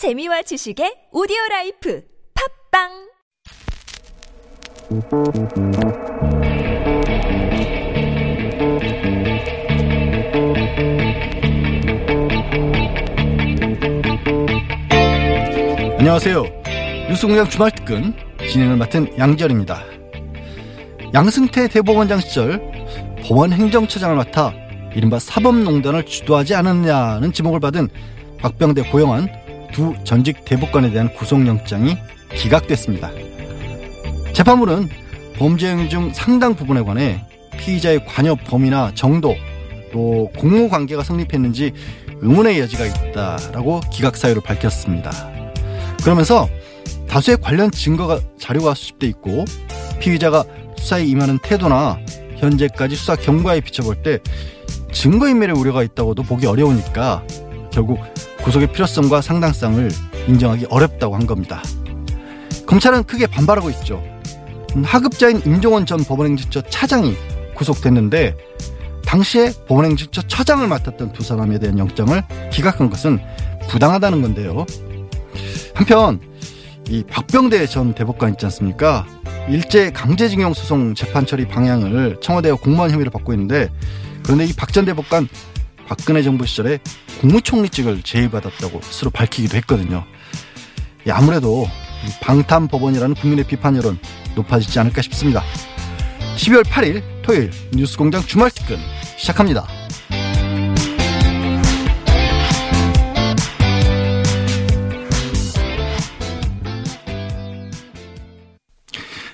재미와 지식의 오디오 life 팟빵 안녕하세요. 뉴스공장 주말 특근 진행을 맡은 양지열입니다. 양승태 대법원장 시절 법원 행정처장을 맡아 이른바 사법농단을 주도하지 않았냐는 지목을 받은 박병대 고영한 두 전직 대법관에 대한 구속영장이 기각됐습니다. 재판부는 범죄 행위 중 상당 부분에 관해 피의자의 관여 범위나 정도 또 공모 관계가 성립했는지 의문의 여지가 있다라고 기각 사유를 밝혔습니다. 그러면서 다수의 관련 증거가 자료가 수집돼 있고 피의자가 수사에 임하는 태도나 현재까지 수사 경과에 비춰볼 때 증거인멸의 우려가 있다고도 보기 어려우니까 결국 구속의 필요성과 상당성을 인정하기 어렵다고 한 겁니다. 검찰은 크게 반발하고 있죠. 하급자인 임종원 전 법원행정처 차장이 구속됐는데 당시에 법원행정처 처장을 맡았던 두 사람에 대한 영장을 기각한 것은 부당하다는 건데요. 한편 이 박병대 전 대법관 있지 않습니까? 일제 강제징용 소송 재판 처리 방향을 청와대와 공무원 혐의를 받고 있는데 그런데 이 박 전 대법관 박근혜 정부 시절에 국무총리직을 제의받았다고 스스로 밝히기도 했거든요. 예, 아무래도 방탄 법원이라는 국민의 비판 여론 높아지지 않을까 싶습니다. 12월 8일 토요일 뉴스공장 주말 특근 시작합니다.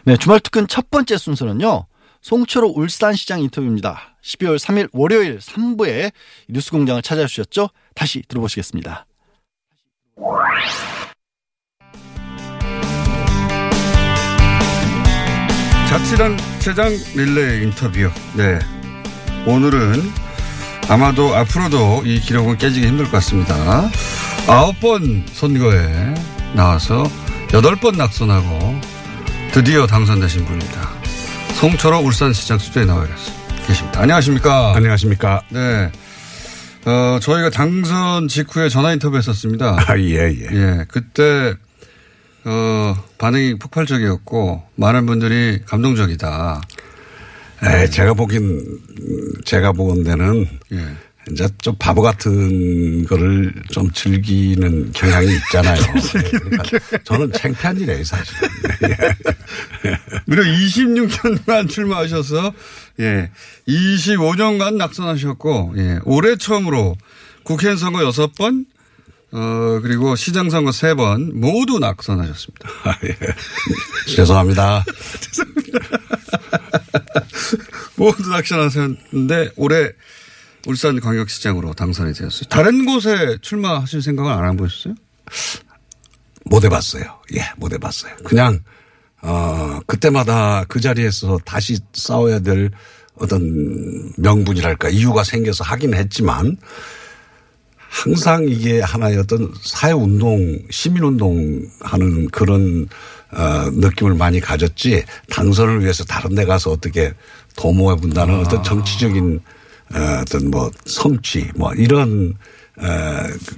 네, 주말 특근 첫 번째 순서는요. 송철호 울산시장 인터뷰입니다. 12월 3일 월요일 3부에 뉴스공장을 찾아주셨죠? 다시 들어보시겠습니다. 자치단 체장 릴레이 인터뷰. 네. 오늘은 아마도 앞으로도 이 기록은 깨지기 힘들 것 같습니다. 아홉 번 선거에 나와서 여덟 번 낙선하고 드디어 당선되신 분입니다. 송철호 울산시장 수도에 나와 계십니다. 안녕하십니까. 안녕하십니까. 네. 어, 저희가 당선 직후에 전화 인터뷰 했었습니다. 아, 예, 예. 예. 그때, 어, 반응이 폭발적이었고, 많은 분들이 감동적이다. 에, 제가 보긴, 제가 보건 데는, 예. 이제 좀 바보 같은 거를 좀 즐기는 경향이 있잖아요. 그러니까 저는 창피한 일이에요, 사실. 예. 무려 26년간 출마하셔서, 예. 25년간 낙선하셨고, 예. 올해 처음으로 국회의원 선거 6번, 어, 그리고 시장 선거 3번 모두 낙선하셨습니다. 아, 예. 죄송합니다. 모두 낙선하셨는데 올해 울산 광역시장으로 당선이 되었어요. 다른 곳에 출마하실 생각은 안 해보셨어요? 못 해봤어요. 예, 못 해봤어요. 그냥, 어, 그때마다 그 자리에서 다시 싸워야 될 어떤 명분이랄까 이유가 생겨서 하긴 했지만 항상 이게 하나의 어떤 사회운동, 시민운동 하는 그런 어, 느낌을 많이 가졌지 당선을 위해서 다른 데 가서 어떻게 도모해 본다는 아. 어떤 정치적인 어, 어떤 뭐 성취 뭐 이런 어,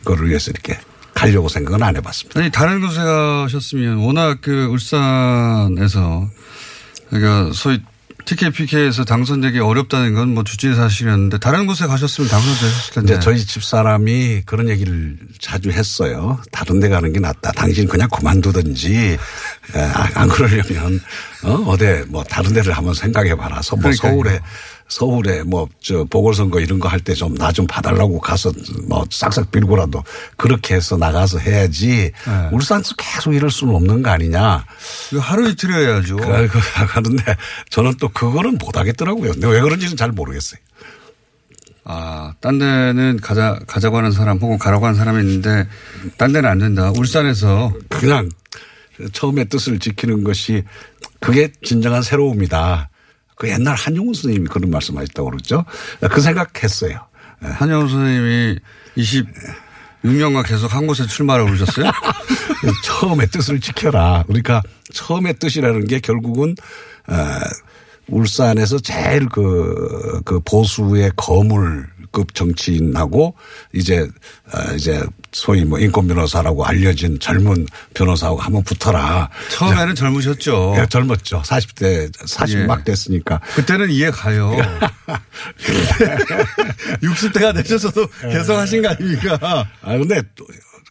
거를 위해서 이렇게 가려고 생각은 안 해봤습니다. 아니 다른 곳에 가셨으면 워낙 그 울산에서 그러니까 소위 TKPK에서 당선되기 어렵다는 건 뭐 주지의 사실이었는데 다른 곳에 가셨으면 당선되셨을 텐데. 이제 저희 집 사람이 그런 얘기를 자주 했어요. 다른 데 가는 게 낫다. 당신 그냥 그만두든지 안 그러려면 어 어디 뭐 다른 데를 한번 생각해 봐라. 뭐 그러니까요. 서울에 서울에 뭐 저 보궐선거 이런 거 할 때 좀나좀 봐달라고 가서 뭐 싹싹 빌고라도 그렇게 해서 나가서 해야지 네. 울산에서 계속 이럴 수는 없는 거 아니냐. 하루 이틀 해야죠. 그런데 저는 또 그거는 못 하겠더라고요. 근데 왜 그런지는 잘 모르겠어요. 아, 딴 데는 가자, 가자고 하는 사람 혹은 가라고 하는 사람이 있는데 딴 데는 안 된다. 울산에서. 그냥 처음에 뜻을 지키는 것이 그게 진정한 새로움이다. 그 옛날 한용운 선생님이 그런 말씀 하셨다고 그러죠. 그 생각했어요. 네. 한용운 선생님이 26년간 계속 한 곳에 출마를 그러셨어요? 처음에 뜻을 지켜라. 그러니까 처음에 뜻이라는 게 결국은 어, 울산에서 제일 그, 그 보수의 거물 급 정치인하고 이제 어, 이제 소위 뭐 인권 변호사라고 알려진 젊은 변호사하고 한번 붙어라. 처음에는 젊으셨죠. 예, 젊었죠. 40대 40 예. 막 됐으니까. 그때는 이해 가요. 60대가 되셔서도 개성하신 거 아닙니까? 아 근데 또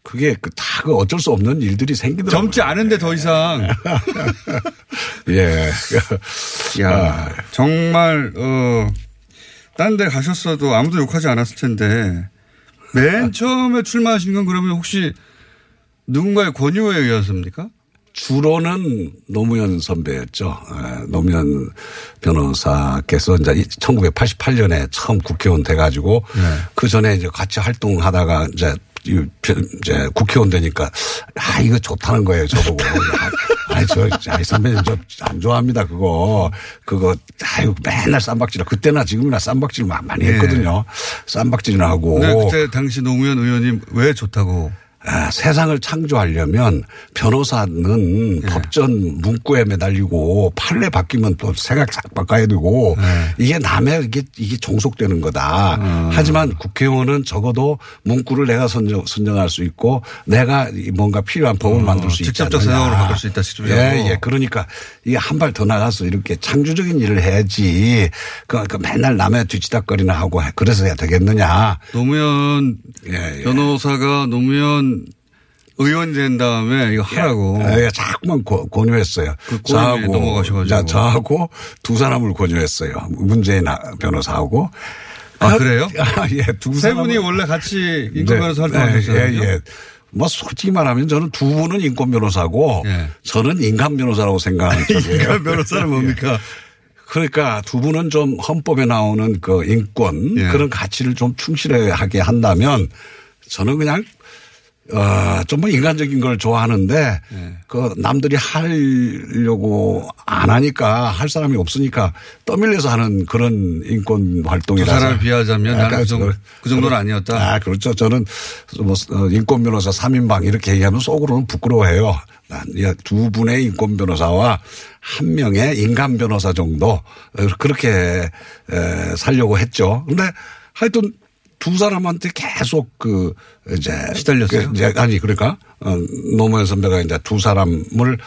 그게 그다그 어쩔 수 없는 일들이 생기더라고요. 젊지 않은데 더 이상. 예. 야 정말, 어, 딴 데 가셨어도 아무도 욕하지 않았을 텐데, 맨 처음에 출마하신 건 그러면 혹시 누군가의 권유에 의해서입니까? 주로는 노무현 선배였죠. 예, 노무현 변호사께서 이제 1988년에 처음 국회의원 돼가지고 그 전에 이제 같이 활동하다가 이제 이 이제 국회의원 되니까 아 이거 좋다는 거예요 저보고. 아니 저 아니 선배님 저 안 좋아합니다 그거. 그거 아유 맨날 쌈박질. 그때나 지금이나 쌈박질 많이 했거든요. 쌈박질이나 하고. 근데 그때 당시 노무현 의원님 왜 좋다고? 아, 세상을 창조하려면 변호사는 예. 법전 문구에 매달리고 판례 바뀌면 또 생각 싹 바꿔야 되고 예. 이게 남의 이게 이게 종속되는 거다. 어. 하지만 국회의원은 적어도 문구를 내가 선정, 선정할 수 있고 내가 이 뭔가 필요한 법을 만들 수 어, 직접적. 세상으로 바꿀 수 있다, 직접적으로. 예, 예. 그러니까 이게 한 발 더 나가서 이렇게 창조적인 일을 해야지. 그, 그 맨날 남의 뒤치다거리나 하고 해. 그래서 해야 되겠느냐. 노무현 예, 예. 변호사가 노무현 의원이 된 다음에 이거 하라고. 예, 자꾸만 고, 권유했어요. 그 권유에 넘어가셔가지고. 자, 저하고 두 사람을 권유했어요. 문재인 아- 변호사하고. 아, 그래요? 아, 예, 두세 사람을- 분이 원래 같이 인권 네, 변호사 예, 활동하셨잖아요. 예, 예. 뭐 솔직히 말하면 저는 두 분은 인권 변호사고 예. 저는 인간 변호사라고 생각하는 쪽이에요. 인간 변호사는 뭡니까? 그러니까 두 분은 좀 헌법에 나오는 그 인권 예. 그런 가치를 좀 충실하게 한다면 저는 그냥 어, 좀뭐 인간적인 걸 좋아하는데 예. 그 남들이 하려고 안 하니까 할 사람이 없으니까 떠밀려서 하는 그런 인권 두 활동이라서 사람을 비하자면 나는 약간 그, 정도, 그 정도는 아니었다. 아, 그렇죠. 저는 뭐 어, 인권 변호사 3인방 이렇게 얘기하면 속으로는 부끄러워해요. 난두 분의 인권 변호사와 한 명의 인간 변호사 정도 어, 그렇게 에, 살려고 했죠. 근데 하여튼 두 사람한테 계속 그 이제 시달렸어요? 그 이제 아니 그러니까 어, 노무현 선배가 이제 두 사람을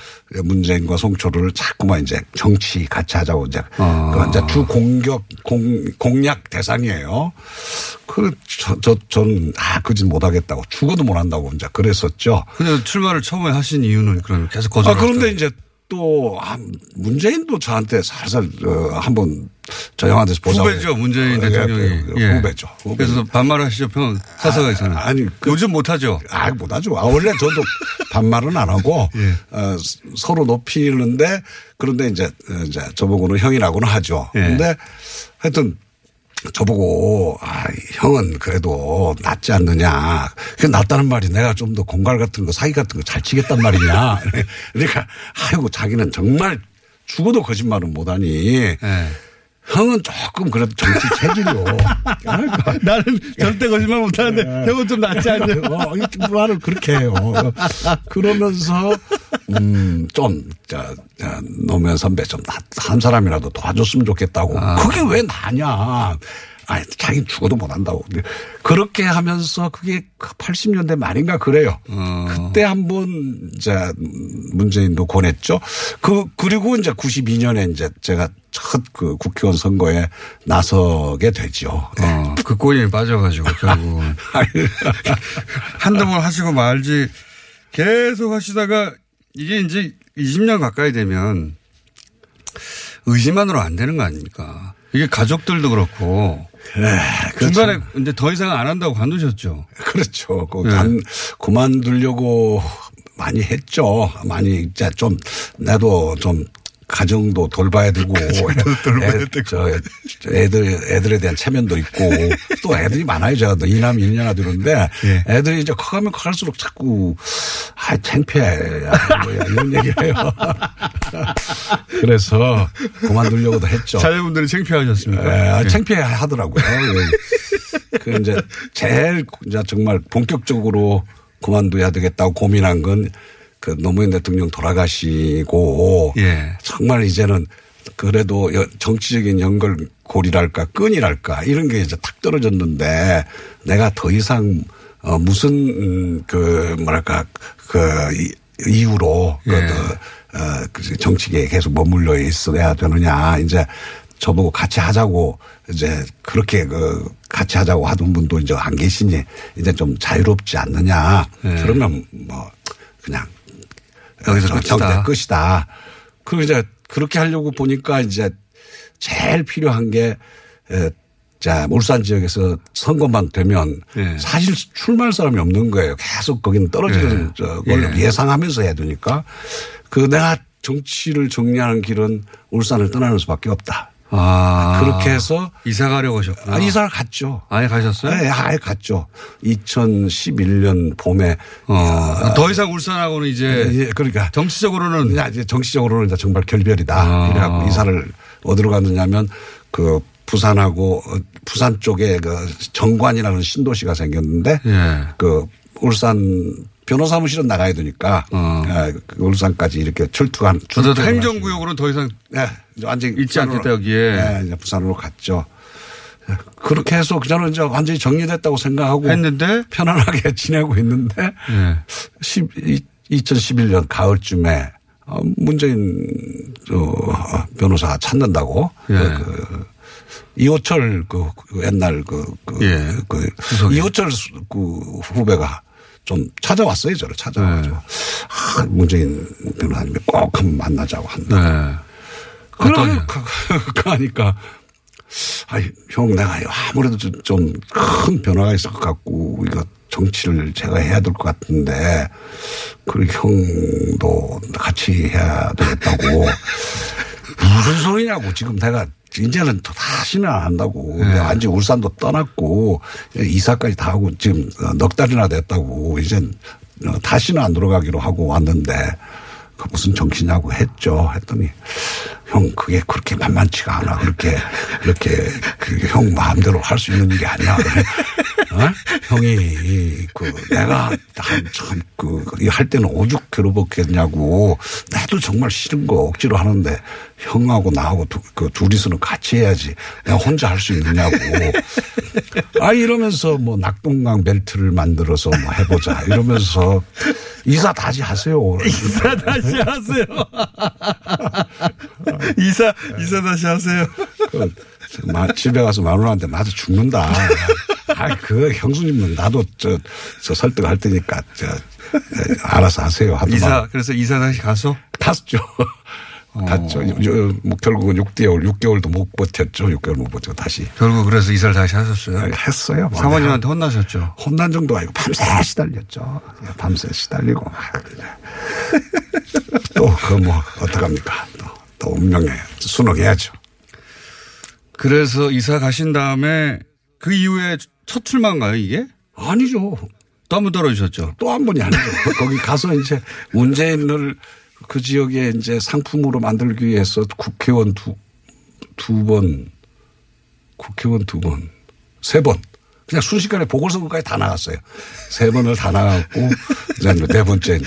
문재인과 송초를 자꾸만 이제 정치 같이 하자고 이제 아. 그 이제 주 공격 공 공략 대상이에요. 그저저 저는 아 그짓 못하겠다고 죽어도 못한다고 이제 그랬었죠. 근데 출마를 처음에 하신 이유는 그러면 계속 아 거절. 그런데 이제 또 아, 문재인도 저한테 살살 어, 한번 저 형한테서 보자고 후배죠 문재인 어, 대통령이 예, 예. 후배죠. 후배죠. 그래서 반말하시죠 평 사사가 있잖아요. 아, 아니, 그- 요즘 못하죠. 아, 못하죠. 아, 원래 저도 반말은 안 하고, 예. 어, 서로 높이는데, 그런데 이제, 어, 이제 저보고는 형이라고는 하죠. 예. 근데 하여튼 저보고, 아, 형은 그래도 낫지 않느냐. 그 낫다는 말이 내가 좀 더 공갈 같은 거, 사기 같은 거 잘 치겠단 말이냐. 그러니까, 아이고, 자기는 정말 죽어도 거짓말은 못하니. 예. 형은 조금 그래도 정치 체질이요. 나는 절대 거짓말 못하는데 형은 좀 낫지 않냐. 어, 이 말을 그렇게 해요. 그러면서, 음, 좀, 자, 자, 노무현 선배 좀, 나- 한 사람이라도 도와줬으면 좋겠다고. 그게 왜 나냐. 아, 자기 죽어도 못 한다고. 근데 그렇게 하면서 그게 80년대 말인가 그래요. 그때 한번 이제 문재인도 권했죠. 그 그리고 이제 92년에 이제 제가 첫 그 국회의원 선거에 나서게 되죠. 어, 그 꼬리에 빠져가지고 결국은 한두 번 하시고 말지 계속 하시다가 이게 이제 20년 가까이 되면 의지만으로 안 되는 거 아닙니까? 이게 가족들도 그렇고 그렇죠. 중간에 이제 더 이상 안 한다고 관두셨죠. 그렇죠. 그 네. 간, 그만두려고 많이 했죠. 많이 이제 좀 나도 좀 가정도 돌봐야 되고, 애, 저, 저 애들 애들에 대한 체면도 있고 또 애들이 많아요. 또 이남 일녀나 들는데 예. 애들이 이제 커가면 커갈수록 자꾸 아 창피해 야, 뭐야, 이런 얘기를 해요. 그래서 그만두려고도 했죠. 자녀분들이 창피하셨습니까? 예, 아, 창피해 하더라고요. 예. 그 이제 제일 이제 정말 본격적으로 그만둬야 되겠다고 고민한 건 그 노무현 대통령 돌아가시고 예. 정말 이제는 그래도 여- 정치적인 연결고리랄까 끈이랄까 이런 게 이제 탁 떨어졌는데 내가 더 이상 어 무슨 음, 그 뭐랄까 그 이- 이유로 그 예. 더, 어, 그 정치계에 계속 머물러 있어야 되느냐 이제 저보고 같이 하자고 이제 그렇게 그 같이 하자고 하던 분도 이제 안 계시니 이제 좀 자유롭지 않느냐 예. 그러면 뭐 그냥 여기서 저- 끝이다. 그리고 이제 그렇게 하려고 보니까 이제 제일 필요한 게, 에, 자, 울산 지역에서 선거만 되면 예. 사실 출마할 사람이 없는 거예요. 계속 거기는 떨어지는 예. 저걸 예. 예상하면서 해야 되니까 그 내가 정치를 정리하는 길은 울산을 떠나는 수밖에 없다. 아. 그렇게 해서 이사 가려고 하셨구나. 아, 이사를 갔죠. 아예 가셨어요? 네, 아예 갔죠. 2011년 봄에 어. 더 이상 울산하고는 이제 예, 그러니까 정치적으로는 그냥 이제 정치적으로는 이제 정말 결별이다. 아. 이래갖고 이사를 어디로 갔느냐면 그 부산하고 어, 부산 쪽에 그 정관이라는 신도시가 생겼는데 예. 그 울산 변호사무실은 나가야 되니까 어. 예, 그 울산까지 이렇게 출퇴근을 행정구역으로는 더 이상 네, 완전히 있지 부산으로, 않겠다, 여기에. 네, 이제 부산으로 갔죠. 그렇게 해서 저는 이제 완전히 정리됐다고 생각하고 했는데 편안하게 지내고 있는데 예. 10, 2011년 가을쯤에 어, 문재인 저 변호사 찾는다고 예. 그 이호철 그 옛날 그, 그, 예. 그. 이호철 수- 그 후배가 좀 찾아왔어요 저를 찾아가지고 네. 아, 문재인 변호사님이 꼭 한번 만나자고 한다. 네. 그러니 어떠냐? 가니까 아이 형 내가 아무래도 좀 큰 변화가 있을 것 같고 이거 정치를 제가 해야 될 것 같은데 그리고 형도 같이 해야 되겠다고 무슨 소리냐고 지금 내가 이제는 또 다시는 안 한다고 완전 히 울산도 떠났고 이사까지 다 하고 지금 넉 달이나 됐다고 이젠 어, 다시는 안 돌아가기로 하고 왔는데 그 무슨 정치냐고 했죠. 했더니 형 그게 그렇게 만만치가 않아. 그렇게 이렇게 그 형 마음대로 할 수 있는 게 아니야. 어? 형이 그 내가 참그 할 때는 오죽 괴롭혔겠냐고. 나도 정말 싫은 거 억지로 하는데 형하고 나하고 두, 그 둘이서는 같이 해야지. 내가 혼자 할 수 있느냐고. 아 이러면서 뭐 낙동강 벨트를 만들어서 뭐 해보자 이러면서 이사 다시 하세요. 이사 다시 하세요. 이사 이사 다시 하세요. 그, 집에 가서 마누라한테 맞아 죽는다. 아, 그 형수님은 나도 저, 저 설득할 테니까 저, 에, 알아서 하세요. 하더만 이사 그래서 이사 다시 가서 탔죠. 어. 갔죠. 요- 뭐 결국은 6개월, 6개월도 못 버텼죠. 6개월 못 버티고 다시 결국 그래서 이사를 다시 하셨어요. 했어요. 뭐 사모님한테 혼나셨죠. 혼난 정도 아니고 밤새 시달렸죠. 밤새 시달리고 막. 또그 뭐 어떡합니까. 또, 또 운명에 순응해야죠. 그래서 이사 가신 다음에 그 이후에 첫 출마인가요 이게? 아니죠. 또 한 번 떨어지셨죠. 또 한 번이 아니죠. 거기 가서 이제 문재인을 그 지역에 이제 상품으로 만들기 위해서 국회의원 두, 두 번, 국회의원 두 번, 세 번. 그냥 순식간에 보궐선거까지 다 나갔어요. 세 번을 다 나갔고, 이제 네 번째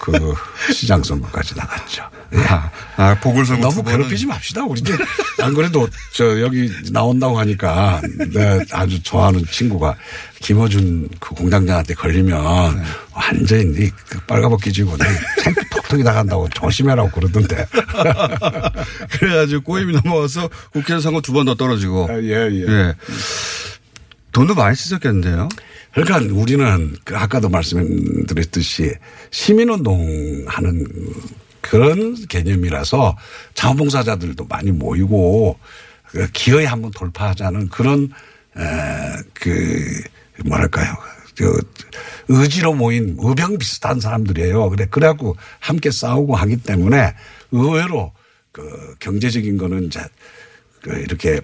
그 시장 선거까지 나갔죠. 예. 아, 아 보궐선거 너무 괴롭히지 맙시다. 우리 이제 안 그래도 저 여기 나온다고 하니까 내 아주 좋아하는 친구가 김어준 그 공장장한테 걸리면 완전히 그 빨가벗기 지고 내 창피 톡톡이 나간다고 조심해라고 그러던데. 그래가지고 꼬임이 넘어와서 국회의원 선거 두 번 더 떨어지고. 예, 예. 예. 돈도 많이 쓰셨겠는데요. 그러니까 우리는 그 아까도 말씀드렸듯이 시민운동 하는 그런 개념이라서 자원봉사자들도 많이 모이고 그 기어에 한번 돌파하자는 그런 에, 그 뭐랄까요. 저 의지로 모인 의병 비슷한 사람들이에요. 그래 그래갖고 함께 싸우고 하기 때문에 의외로 그 경제적인 거는 이제 그 이렇게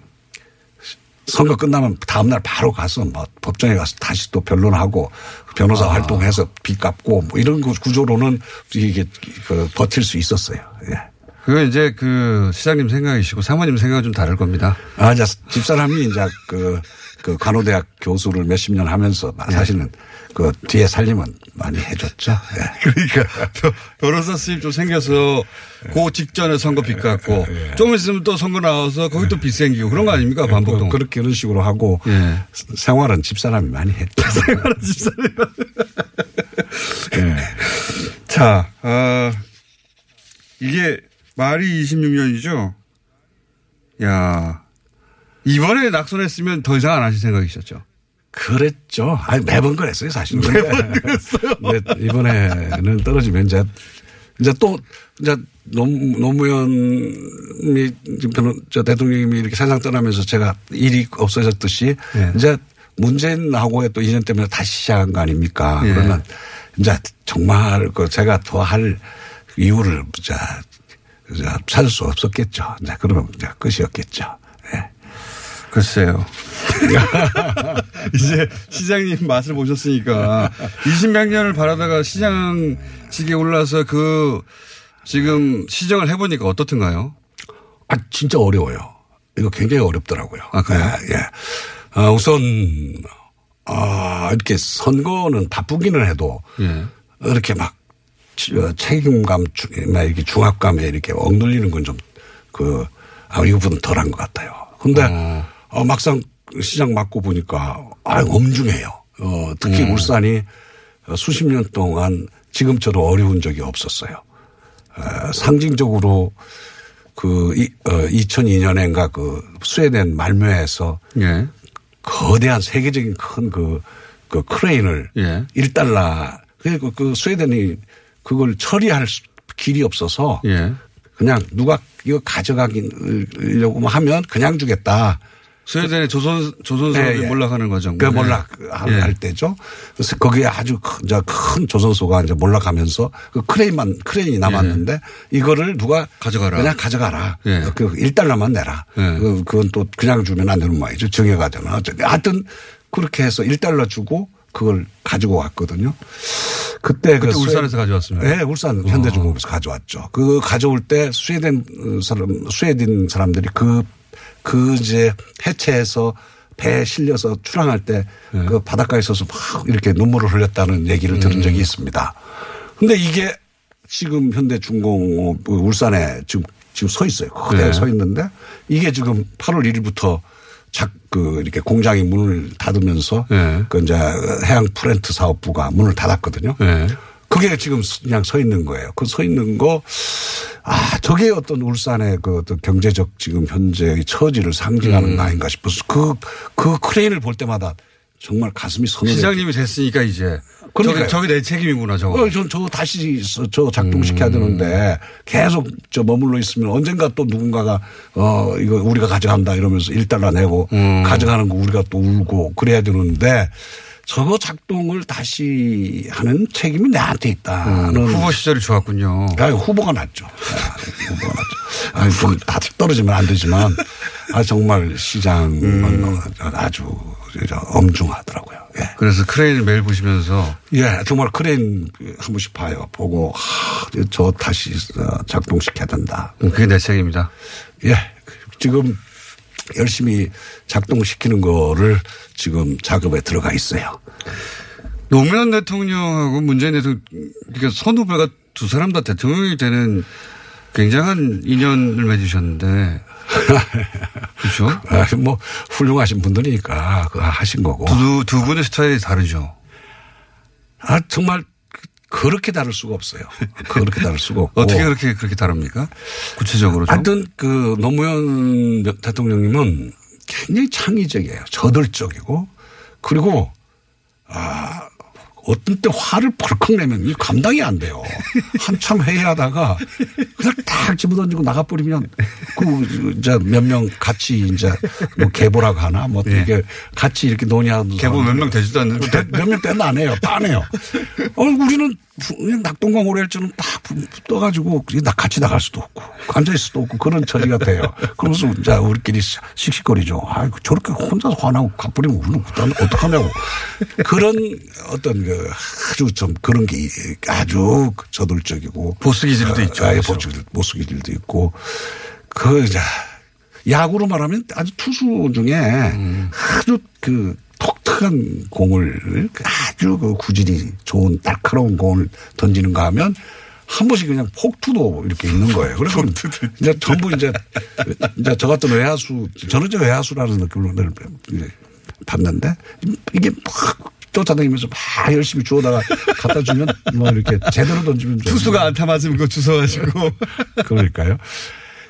선거 끝나면 다음날 바로 가서 뭐 법정에 가서 다시 또 변론하고 변호사 아. 활동해서 빚 갚고 뭐 이런 구- 구조로는 이게 그 버틸 수 있었어요. 예. 그건 이제 그 시장님 생각이시고 사모님 생각은 좀 다를 겁니다. 아, 이제 집사람이 이제 그 그 간호대학 교수를 몇십 년 하면서 사실은 그 뒤에 살림은 많이 해줬죠. 예. 그러니까 변- 변호사 수입 좀 생겨서 그 직전에 선거 빚 갚고 좀 있으면 또 선거 나와서 거기 또 빚 생기고 그런 거 아닙니까 반복동. 뭐 그렇게 이런 식으로 하고 예. 생활은 집사람이 많이 했죠. 예. 자, 아, 이게 말이 26년이죠. 야 이번에 낙선했으면 더 이상 안 하실 생각이셨죠. 그랬죠. 아니, 매번 그랬어요, 사실은. 매번 그랬어요. 근데 이번에는 떨어지면 이제, 이제 또, 이제 노, 노무현이, 지금 저 대통령님이 이렇게 세상 떠나면서 제가 일이 없어졌듯이 예. 이제 문재인하고의 또 인연 때문에 다시 시작한 거 아닙니까? 예. 그러면 이제 정말 그 제가 더 할 이유를 자, 자, 찾을 수 없었겠죠. 이제 그러면 이제 끝이었겠죠. 예. 글쎄요. 이제 시장님 맛을 보셨으니까 20몇 년을 바라다가 시장직에 올라서 그 지금 시정을 해보니까 어떻든가요? 아, 진짜 어려워요. 이거 굉장히 어렵더라고요. 아, 그래요? 예. 예. 아, 우선, 아, 이렇게 선거는 바쁘기는 해도 예. 이렇게 막 치- 어, 책임감, 이렇게 중압감에 이렇게 억눌리는 건 좀 그, 아, 이거보다 덜한 것 같아요. 근데 어, 막상 시장 맡고 보니까 아, 엄중해요. 어, 특히 울산이 수십 년 동안 지금처럼 어려운 적이 없었어요. 어, 상징적으로 그 이, 어, 2002년엔가 그 스웨덴 말묘에서 예. 거대한 세계적인 큰 그 그 크레인을 예. 1달러 그리고 그 스웨덴이 그걸 처리할 수- 길이 없어서 예. 그냥 누가 이거 가져가기려고 하면 그냥 주겠다. 스웨덴의 조선, 조선소가 예, 예. 몰락하는 과정. 그 몰락할 예. 할 때죠. 그래서 거기에 아주 큰, 큰 조선소가 이제 몰락하면서 그 크레인만 크레인이 남았는데 이거를 누가 가져가라. 그냥 가져가라. 예. 그 1달러만 내라. 예. 그- 그건 또 그냥 주면 안 되는 모양이죠. 정해가 되나. 하여튼 그렇게 해서 1달러 주고 그걸 가지고 왔거든요. 그때 그 그때 스웨- 울산에서 가져왔습니다. 네, 울산 현대중공업에서 가져왔죠. 그 가져올 때 스웨덴 사람, 스웨덴 사람들이 그, 그 이제 해체해서 배에 실려서 출항할 때그 바닷가에 서서 막 이렇게 눈물을 흘렸다는 얘기를 들은 적이 있습니다. 근데 이게 지금 현대중공업 그 울산에 지금 지금 서 있어요. 그대로 네. 서 있는데 이게 지금 8월 1일부터 작, 그, 이렇게 공장이 문을 닫으면서 네. 그 이제 해양 플랜트 사업부가 문을 닫았거든요. 예. 그게 지금 그냥 서 있는 거예요. 그 서 있는 거, 아, 저게 어떤 울산의 그 어떤 경제적 지금 현재의 처지를 상징하는 음. 거 아닌가 싶어서 그, 그 크레인을 볼 때마다 정말 가슴이 서늘해. 시장님이 됐으니까 이제. 저게, 그러니까요. 저게 내 책임이구나, 저거. 어, 전, 저 다시 저- 저 작동시켜야 음. 되는데 계속 저 머물러 있으면 언젠가 또 누군가가 어, 이거 우리가 가져간다 이러면서 1달러 내고 음. 가져가는 거 우리가 또 울고 그래야 되는데 저거 작동을 다시 하는 책임이 내한테 있다는 음, 후보 시절이 좋았군요. 아, 후보가 낫죠. 아, 후보가 낫죠. 아니, 좀다 떨어지면 안 되지만, 아, 정말 시장은 음. 아주 엄중하더라고요. 예. 그래서 크레인을 매일 보시면서 예, 정말 크레인 한 번씩 봐요. 보고, 하, 저 다시 어, 작동시켜야 된다. 음, 그게 내 책임이다. 예. 지금 열심히 작동시키는 거를 지금 작업에 들어가 있어요. 노무현 대통령하고 문재인 대통령, 그러니까 선 후배가 두 사람 다 대통령이 되는 굉장한 인연을 맺으셨는데. 그렇죠? 아, 뭐, 훌륭하신 분들이니까 하신 거고. 두, 두 분의 스타일이 다르죠. 아, 정말 그렇게 다를 수가 없어요. 그렇게 다를 수가 없고. 어떻게 그렇게, 그렇게 다릅니까? 구체적으로 좀. 하여튼 그 노무현 대통령님은 굉장히 창의적이에요. 저돌적이고 그리고 아 어떤 때 화를 벌컥 내면 이 감당이 안 돼요. 한참 회의하다가 그냥 딱 집어던지고 나가버리면 그 이제 몇 명 같이 이제 뭐 개보라고 하나 뭐 이렇게 같이 이렇게 논의하는 개보 몇 명 되지도 않는데. 몇 명 때는 안 해요. 빤해요. 어, 우리는 낙동강 오래일처럼 딱 떠가지고 나 같이 나갈 수도 없고 앉아 있을 수도 없고 그런 처지 같아요. 그러면서 이제 우리끼리 씩씩거리죠. 아이고 저렇게 혼자서 화나고 가버리면 우리는 어떡하냐고. 그런 어떤 그 아주 좀 그런 게 아주 저돌적이고 보스 기질도 있죠. 아, 예, 그래서. 보스, 보스 기질도 있고 그 이제 야구로 말하면 아주 투수 중에 아주 그 독특한 공을 아주 그 구질이 좋은 날카로운 공을 던지는가 하면 한 번씩 그냥 폭투도 이렇게 있는 거예요. 그래서 이제 전부 이제 이제 저 같은 외야수 저는 이제 외야수라는 느낌으로 늘 봤는데 이게 막 쫓아다니면서 막 열심히 주워다가 갖다 주면 뭐 이렇게 제대로 던지면. 투수가 안타 맞으면 그거 주워가지고. 그러니까요.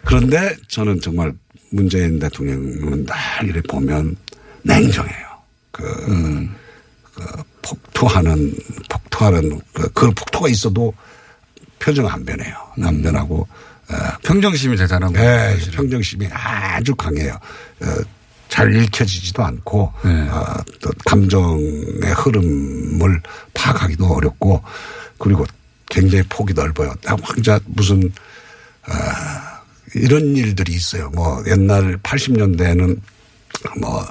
그런데 저는 정말 문재인 대통령은 날 이렇게 보면 냉정해요. 그, 그 폭투하는, 폭투하는, 그, 그 폭투가 있어도 표정 안 변해요. 안 변하고, 어, 평정심이 대단한 네, 거예요. 평정심이 아주 강해요. 어, 잘 읽혀지지도 않고, 네. 어, 또 감정의 흐름을 파악하기도 어렵고, 그리고 굉장히 폭이 넓어요. 황자 무슨, 아, 이런 일들이 있어요. 뭐 옛날 80년대에는 뭐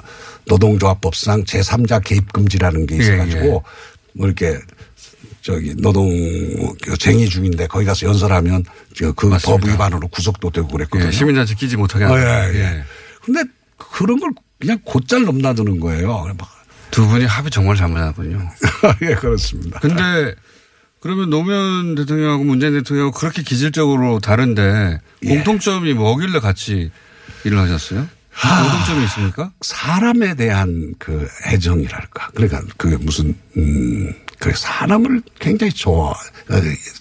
노동조합법상 제3자 개입금지라는 게 있어가지고 예, 예. 뭐 이렇게 저기 노동 그 쟁의 중인데 거기 가서 연설하면 그법 위반으로 구속도 되고 그랬거든요. 예, 시민단체 끼지 못하게 어, 하는. 예, 예. 근데 그런 걸 그냥 곧잘 넘나드는 거예요. 두 분이 합이 정말 잘못하군요. 예, 그렇습니다. 근데 그러면 노무현 대통령하고 문재인 대통령하고 그렇게 기질적으로 다른데 예. 공통점이 뭐길래 같이 일을 하셨어요? 공통점이 있습니까? 사람에 대한 그 애정이랄까. 그러니까 그게 무슨, 음, 그 사람을 굉장히 좋아. 어,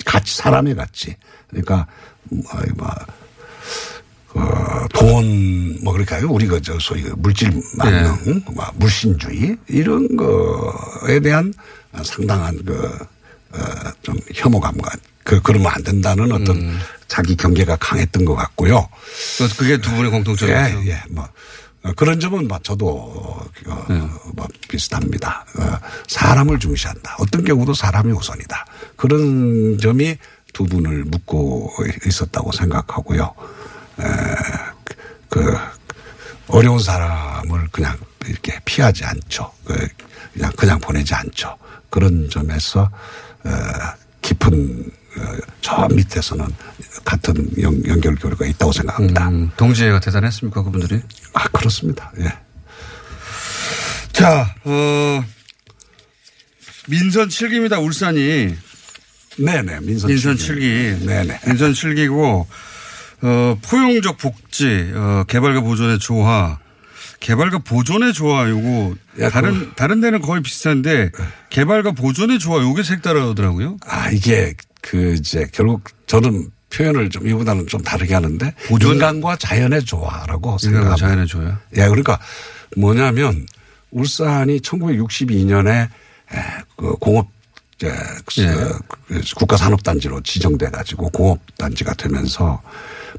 같이, 사람의 같이. 그러니까, 뭐, 뭐, 어, 돈, 뭐, 그럴까요? 우리 그, 저, 소위 그 물질 만능, 뭐, 물신주의, 이런 거에 대한 상당한 그, 어, 좀 혐오감과 그, 그러면 안 된다는 어떤 자기 경계가 강했던 것 같고요. 그- 그게 두 분의 공통점이죠. 예, 예, 뭐. 어, 그런 점은 뭐 저도 어, 네. 뭐 비슷합니다. 어, 사람을 중시한다. 어떤 경우도 사람이 우선이다. 그런 점이 두 분을 묶고 있었다고 생각하고요. 에, 그 어려운 사람을 그냥 이렇게 피하지 않죠. 그 그냥 그냥 보내지 않죠. 그런 점에서 어, 깊은 어, 저 밑에서는 같은 연, 연결 교류가 있다고 생각합니다. 음, 동지애가 대단했습니까, 그분들이? 아 그렇습니다. 예. 자, 어, 민선 7기입니다, 울산이. 네네 민선 민선 칠기. 7기. 네네. 민선 7기고, 어, 포용적 복지, 어, 개발과 보존의 조화. 개발과 보존의 조화, 요거, 야, 다른, 다른 데는 거의 비슷한데, 개발과 보존의 조화, 요게 색다르더라고요. 아 이게 그 이제 결국 저는 표현을 좀 이보다는 좀 다르게 하는데 보존? 인간과 자연의 조화라고 생각합니다. 자연의 조화. 예, 그러니까 뭐냐면 울산이 1962년에 그 공업 이제 그 예. 국가산업단지로 지정돼 가지고 공업단지가 되면서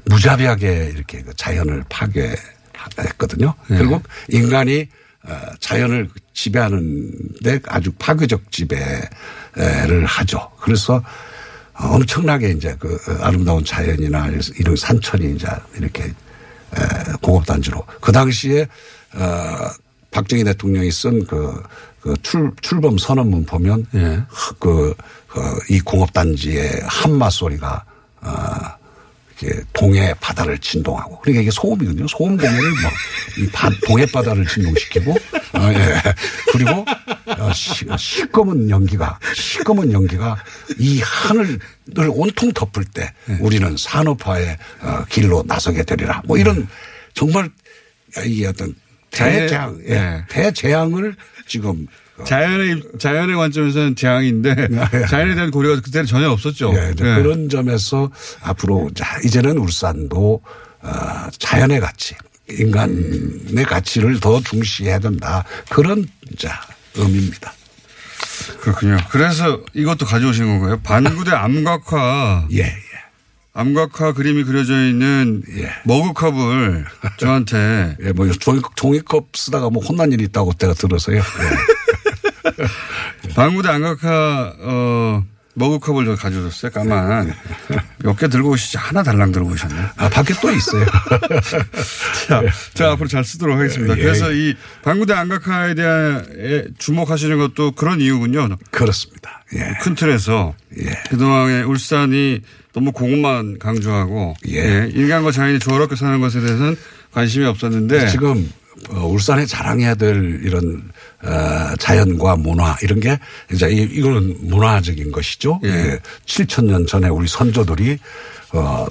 무자비하게 이렇게 그 자연을 파괴했거든요. 예. 결국 인간이 어, 자연을 지배하는데 아주 파괴적 지배를 하죠. 그래서 엄청나게 이제 그 아름다운 자연이나 이런 산천이 이제 이렇게 에, 공업단지로 그 당시에 어 박정희 대통령이 쓴그 그 출, 출범 선언문 보면 예. 그, 어, 이 공업단지의 한마 소리가 어, 동해 바다를 진동하고 그러니까 이게 소음이거든요. 소음 공해를 뭐이 동해 바다를 진동시키고 어, 예. 그리고 어, 시, 시꺼먼 연기가 시꺼먼 연기가 이 하늘을 온통 덮을 때 우리는 산업화의 어, 길로 나서게 되리라. 뭐 이런 정말 이 어떤 대재앙, 예. 예. 대재앙을 지금 어, 자연의, 자연의 관점에서는 재앙인데, 자연에 대한 고려가 그때는 전혀 없었죠. 예. 그런 점에서 앞으로 자, 이제는 울산도 어, 자연의 가치, 인간의 가치를 더 중시해야 된다. 그런 자, 의미입니다. 그렇군요. 그래서 이것도 가져오신 건가요? 반구대 암각화, 예, 예. 암각화 그림이 그려져 있는 예. 머그컵을 저한테 예, 뭐 종이, 종이컵 쓰다가 뭐 혼난 일이 있다고 제가 들어서요. 예. 반구대 암각화 어, 머그컵을 저 가져줬어요. 까만 몇 개 들고 오시지 하나 달랑 들고 오셨네. 아, 밖에 또 있어요. 자, 자 앞으로 잘 쓰도록 하겠습니다. 예. 그래서 이 반구대 암각화에 대한 에 주목하시는 것도 그런 이유군요. 그렇습니다. 예. 큰 틀에서 예. 그동안에 울산이 너무 공업만 강조하고 예. 예, 인간과 자연이 조화롭게 사는 것에 대해서는 관심이 없었는데 지금 어, 울산에 자랑해야 될 이런 어, 자연과 문화 이런 게 이제 이- 이거는 문화적인 것이죠. 예. 예. 7천 년 전에 우리 선조들이 어,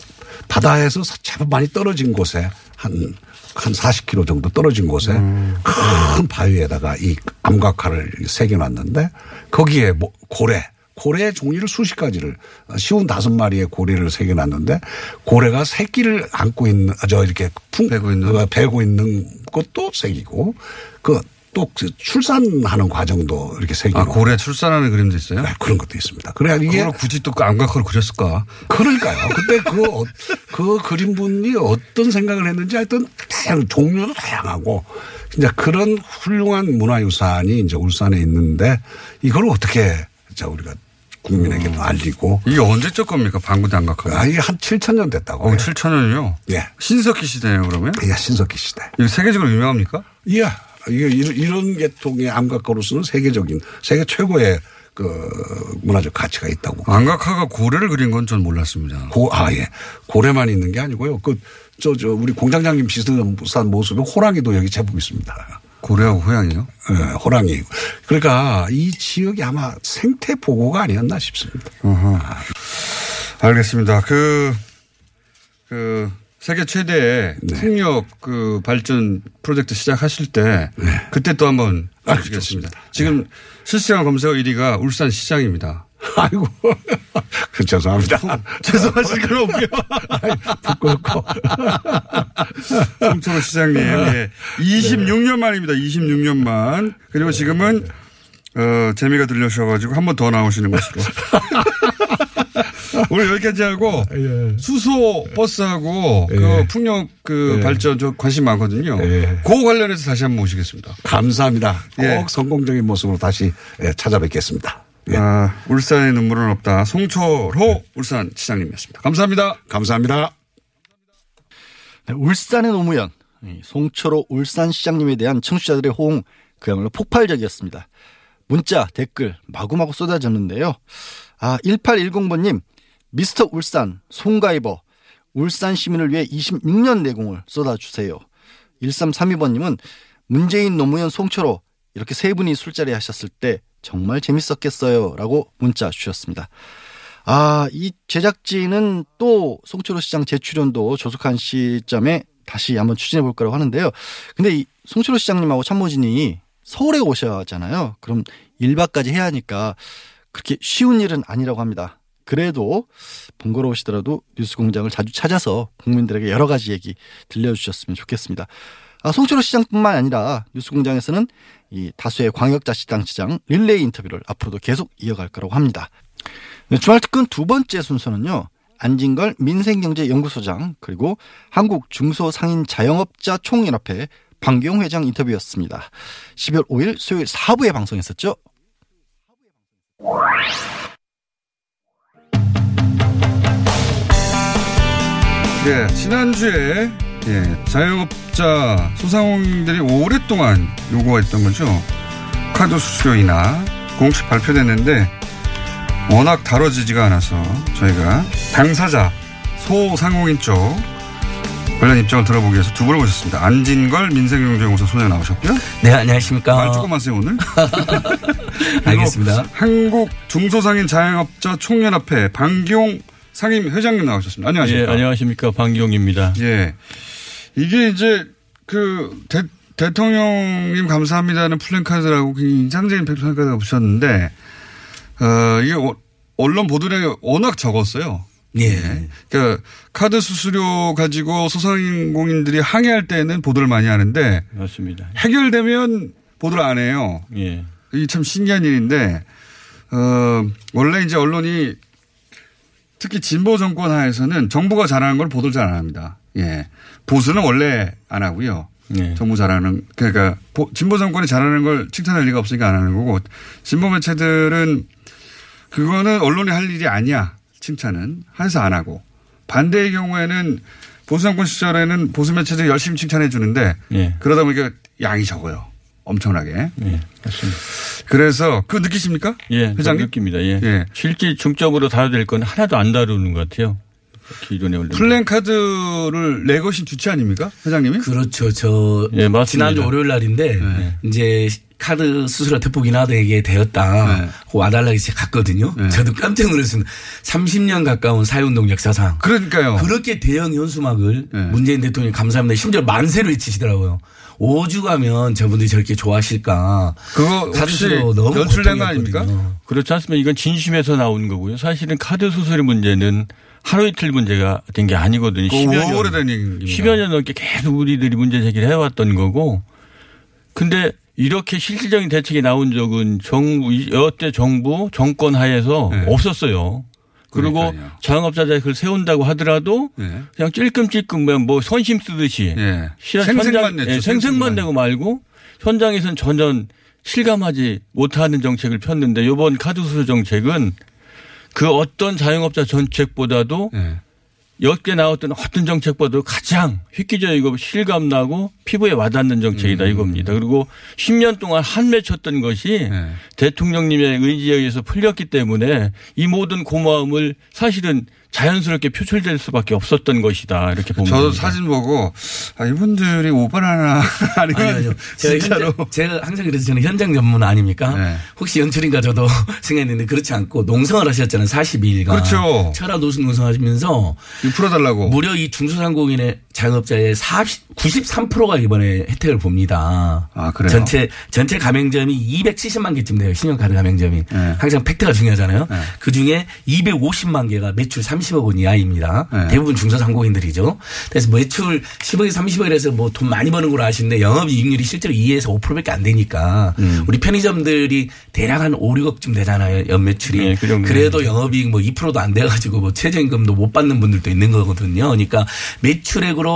바다에서 제법 많이 떨어진 곳에 한, 한 40km 정도 떨어진 곳에 큰 바위에다가 이 암각화를 새겨놨는데 거기에 뭐 고래 고래의 종류를 수십 가지를 쉬운 다섯 마리의 고래를 새겨놨는데 고래가 새끼를 안고 있는 아, 저 이렇게 풍 베고 있는. 어, 베고 있는 것도 새기고 그 또 출산하는 과정도 이렇게 새기고 아, 고래 출산하는 그림도 있어요? 네, 그런 것도 있습니다. 그래야 이게 그걸 굳이 또 암각화로 그렸을까? 그러니까요. 그때 그, 어- 그 그림분이 어떤 생각을 했는지 하여튼 다양, 종류도 다양하고 진짜 그런 훌륭한 문화유산이 이제 울산에 있는데 이걸 어떻게 자 우리가 국민에게 음. 알리고 이게 언제적 겁니까? 방구대 암각화가. 아, 이게 한 7천 년 됐다고. 어, 해요. 7천 년이요? 예. 신석기 시대예요 그러면? 예, 신석기 시대. 이거 세계적으로 유명합니까? 예. 이게 이런, 계통의 암각가로서는 세계적인, 세계 최고의 그 문화적 가치가 있다고. 암각화가 고래를 그린 건 전 몰랐습니다. 고, 아, 예. 고래만 있는 게 아니고요. 그, 저, 저, 우리 공장장님 비슷한 모습에 호랑이도 여기 제법 있습니다. 고래하고 호양이요? 예, 호랑이. 그러니까 이 지역이 아마 생태 보고가 아니었나 싶습니다. 알겠습니다. 그, 그, 세계 최대의 네. 풍력 그 발전 프로젝트 시작하실 때 그때 또 한번 아, 알려주겠습니다. 지금 실시간 검색어 1위가 울산 시장입니다. 아이고. 그 죄송합니다. 죄송하실 건 없고요. 부끄럽고. 송철호 시장님. 예. 26년 만입니다. 26년 만. 그리고 지금은 어, 재미가 들려셔가지고 한 번 더 나오시는 것으로. 오늘 여기까지 하고 수소 버스하고 그 예. 풍력 그 예. 발전 저 관심 많거든요. 예. 그 관련해서 다시 한번 모시겠습니다. 감사합니다. 꼭 예. 성공적인 모습으로 다시 예, 찾아뵙겠습니다. 예. 아, 울산의 눈물은 없다. 송초로 울산 시장님이었습니다. 감사합니다. 감사합니다. 네, 울산의 노무현, 이 송철호 울산 시장님에 대한 청취자들의 호응 그야말로 폭발적이었습니다. 문자, 댓글 마구마구 쏟아졌는데요. 아, 1810번님, 미스터 울산, 송가이버, 울산 시민을 위해 26년 내공을 쏟아주세요. 1332번님은 문재인, 노무현, 송철호 이렇게 세 분이 술자리 하셨을 때 정말 재밌었겠어요. 라고 문자 주셨습니다. 아, 이 제작진은 또 송철호 시장 재출연도 조속한 시점에 다시 한번 추진해 볼 거라고 하는데요. 근데 이 송철호 시장님하고 참모진이 서울에 오셔잖아요. 그럼 일박까지 해야 하니까 그렇게 쉬운 일은 아니라고 합니다. 그래도 번거로우시더라도 뉴스 공장을 자주 찾아서 국민들에게 여러 가지 얘기 들려주셨으면 좋겠습니다. 아, 송철호 시장뿐만 아니라 뉴스 공장에서는 이 다수의 광역자치단체장 릴레이 인터뷰를 앞으로도 계속 이어갈 거라고 합니다. 네, 주말 특근 두 번째 순서는요. 안진걸 민생경제연구소장 그리고 한국 중소상인자영업자 총연합회 방경 회장 인터뷰였습니다. 12월 5일 수요일 4부에 방송했었죠. 예, 지난주에 예, 자영업자 소상공인들이 오랫동안 요구했던 거죠. 카드 수수료이나 공식 발표됐는데 워낙 다뤄지지가 않아서 저희가 당사자 소상공인 쪽 관련 입장을 들어보기 위해서 두 분을 모셨습니다. 안진걸 민생경제연구소 소장 나오셨고요. 네, 안녕하십니까. 말 조금 하세요 오늘. 알겠습니다. 한국 중소상인 자영업자 총연합회 방기용 상임 회장님 나오셨습니다. 예, 안녕하십니까. 안녕하십니까. 방기용입니다. 예. 이게 이제 그 대, 대통령님 감사합니다는 플랜카드라고 굉장히 인상적인 플랜카드가 붙였는데, 어, 이게 어- 언론 보도량이 워낙 적었어요. 예. 그러니까 카드 수수료 가지고 소상공인들이 항의할 때는 보도를 많이 하는데 맞습니다. 해결되면 보도를 안 해요. 예. 이게 참 신기한 일인데, 어, 원래 이제 언론이 특히 진보 정권 하에서는 정부가 잘하는 걸 보도를 잘 안 합니다. 예. 보수는 원래 안 하고요. 예. 정부 잘하는, 그러니까 보- 진보 정권이 잘하는 걸 칭찬할 리가 없으니까 안 하는 거고, 진보 매체들은 그거는 언론이 할 일이 아니야. 칭찬은. 해서 안 하고. 반대의 경우에는 보수 정권 시절에는 보수 매체들이 열심히 칭찬해 주는데, 예. 그러다 보니까 양이 적어요. 엄청나게. 예. 맞습니다. 그래서 그거 느끼십니까? 예. 회장님? 느낍니다. 예. 예. 실제 중점으로 다뤄야 될 건 하나도 안 다루는 것 같아요. 기존에 올린. 플래카드를 내거신 주체 아닙니까? 회장님이? 그렇죠. 저 예. 지난주 월요일 날인데 네. 이제 카드 수수료 대폭 인하되게 되었다. 네. 와달라 이제 갔거든요. 네. 저도 깜짝 놀랐습니다. 30년 가까운 사회운동 역사상 그러니까요. 그렇게 대형 현수막을 네. 문재인 대통령이 감사합니다. 심지어 만세를 외치시더라고요. 5주 가면 저분들이 저렇게 좋아하실까. 그거 혹시 연출된 거. 아닙니까? 그렇지 않습니까? 이건 진심에서 나온 거고요. 사실은 카드 수수료 문제는 하루 이틀 문제가 된 게 아니거든요. 그거 10여 년. 오래된 얘기입니다. 10여 년 넘게 계속 우리들이 문제 제기를 해왔던 거고. 근데 이렇게 실질적인 대책이 나온 적은 정부, 여태 정부 정권 하에서 네. 없었어요. 그리고 그러니까요. 자영업자 대책을 세운다고 하더라도 네. 그냥 찔끔찔끔 뭐- 뭐 선심 쓰듯이 생생만 현장- 냈죠. 예, 생생만. 내고 말고 현장에서는 전혀 실감하지 못하는 정책을 폈는데 이번 카드 수수 정책은 그 어떤 자영업자 정책보다도 예. 역대 나왔던 어떤 정책보다도 가장 획기적이고 실감나고 피부에 와닿는 정책이다 이겁니다. 그리고 10년 동안 한맺혔던 것이 네. 대통령님의 의지에 의해서 풀렸기 때문에 이 모든 고마움을 사실은 자연스럽게 표출될 수밖에 없었던 것이다 이렇게 보면 저도 됩니다. 사진 보고 아, 이분들이 오바나나 아니면 아니요, 아니요. 제가, 진짜로 현장, 제가 항상 그래서 저는 현장 전문 아닙니까? 네. 혹시 연출인가 저도 생각했는데 그렇지 않고 농성을 하셨잖아요. 42일간. 그렇죠. 철화 노숙 농성하시면서 이거 풀어달라고. 무려 이 중소상공인의 자영업자의 40, 93%가 이번에 혜택을 봅니다. 아, 그래요? 전체, 전체 가맹점이 270만 개쯤 돼요. 신용카드 가맹점이. 네. 항상 팩트가 중요하잖아요. 네. 그 중에 250만 개가 매출 30억 원 이하입니다. 네. 대부분 중소상공인들이죠. 그래서 매출 10억에서 30억에서 뭐 돈 많이 버는 걸로 아시는데 영업이익률이 실제로 2에서 5%밖에 안 되니까 음. 우리 편의점들이 대략 한 5, 6억쯤 되잖아요. 연매출이. 네, 그. 그래도 영업이익 뭐 2%도 안 돼가지고 뭐 최저임금도 못 받는 분들도 있는 거거든요. 그러니까 매출액으로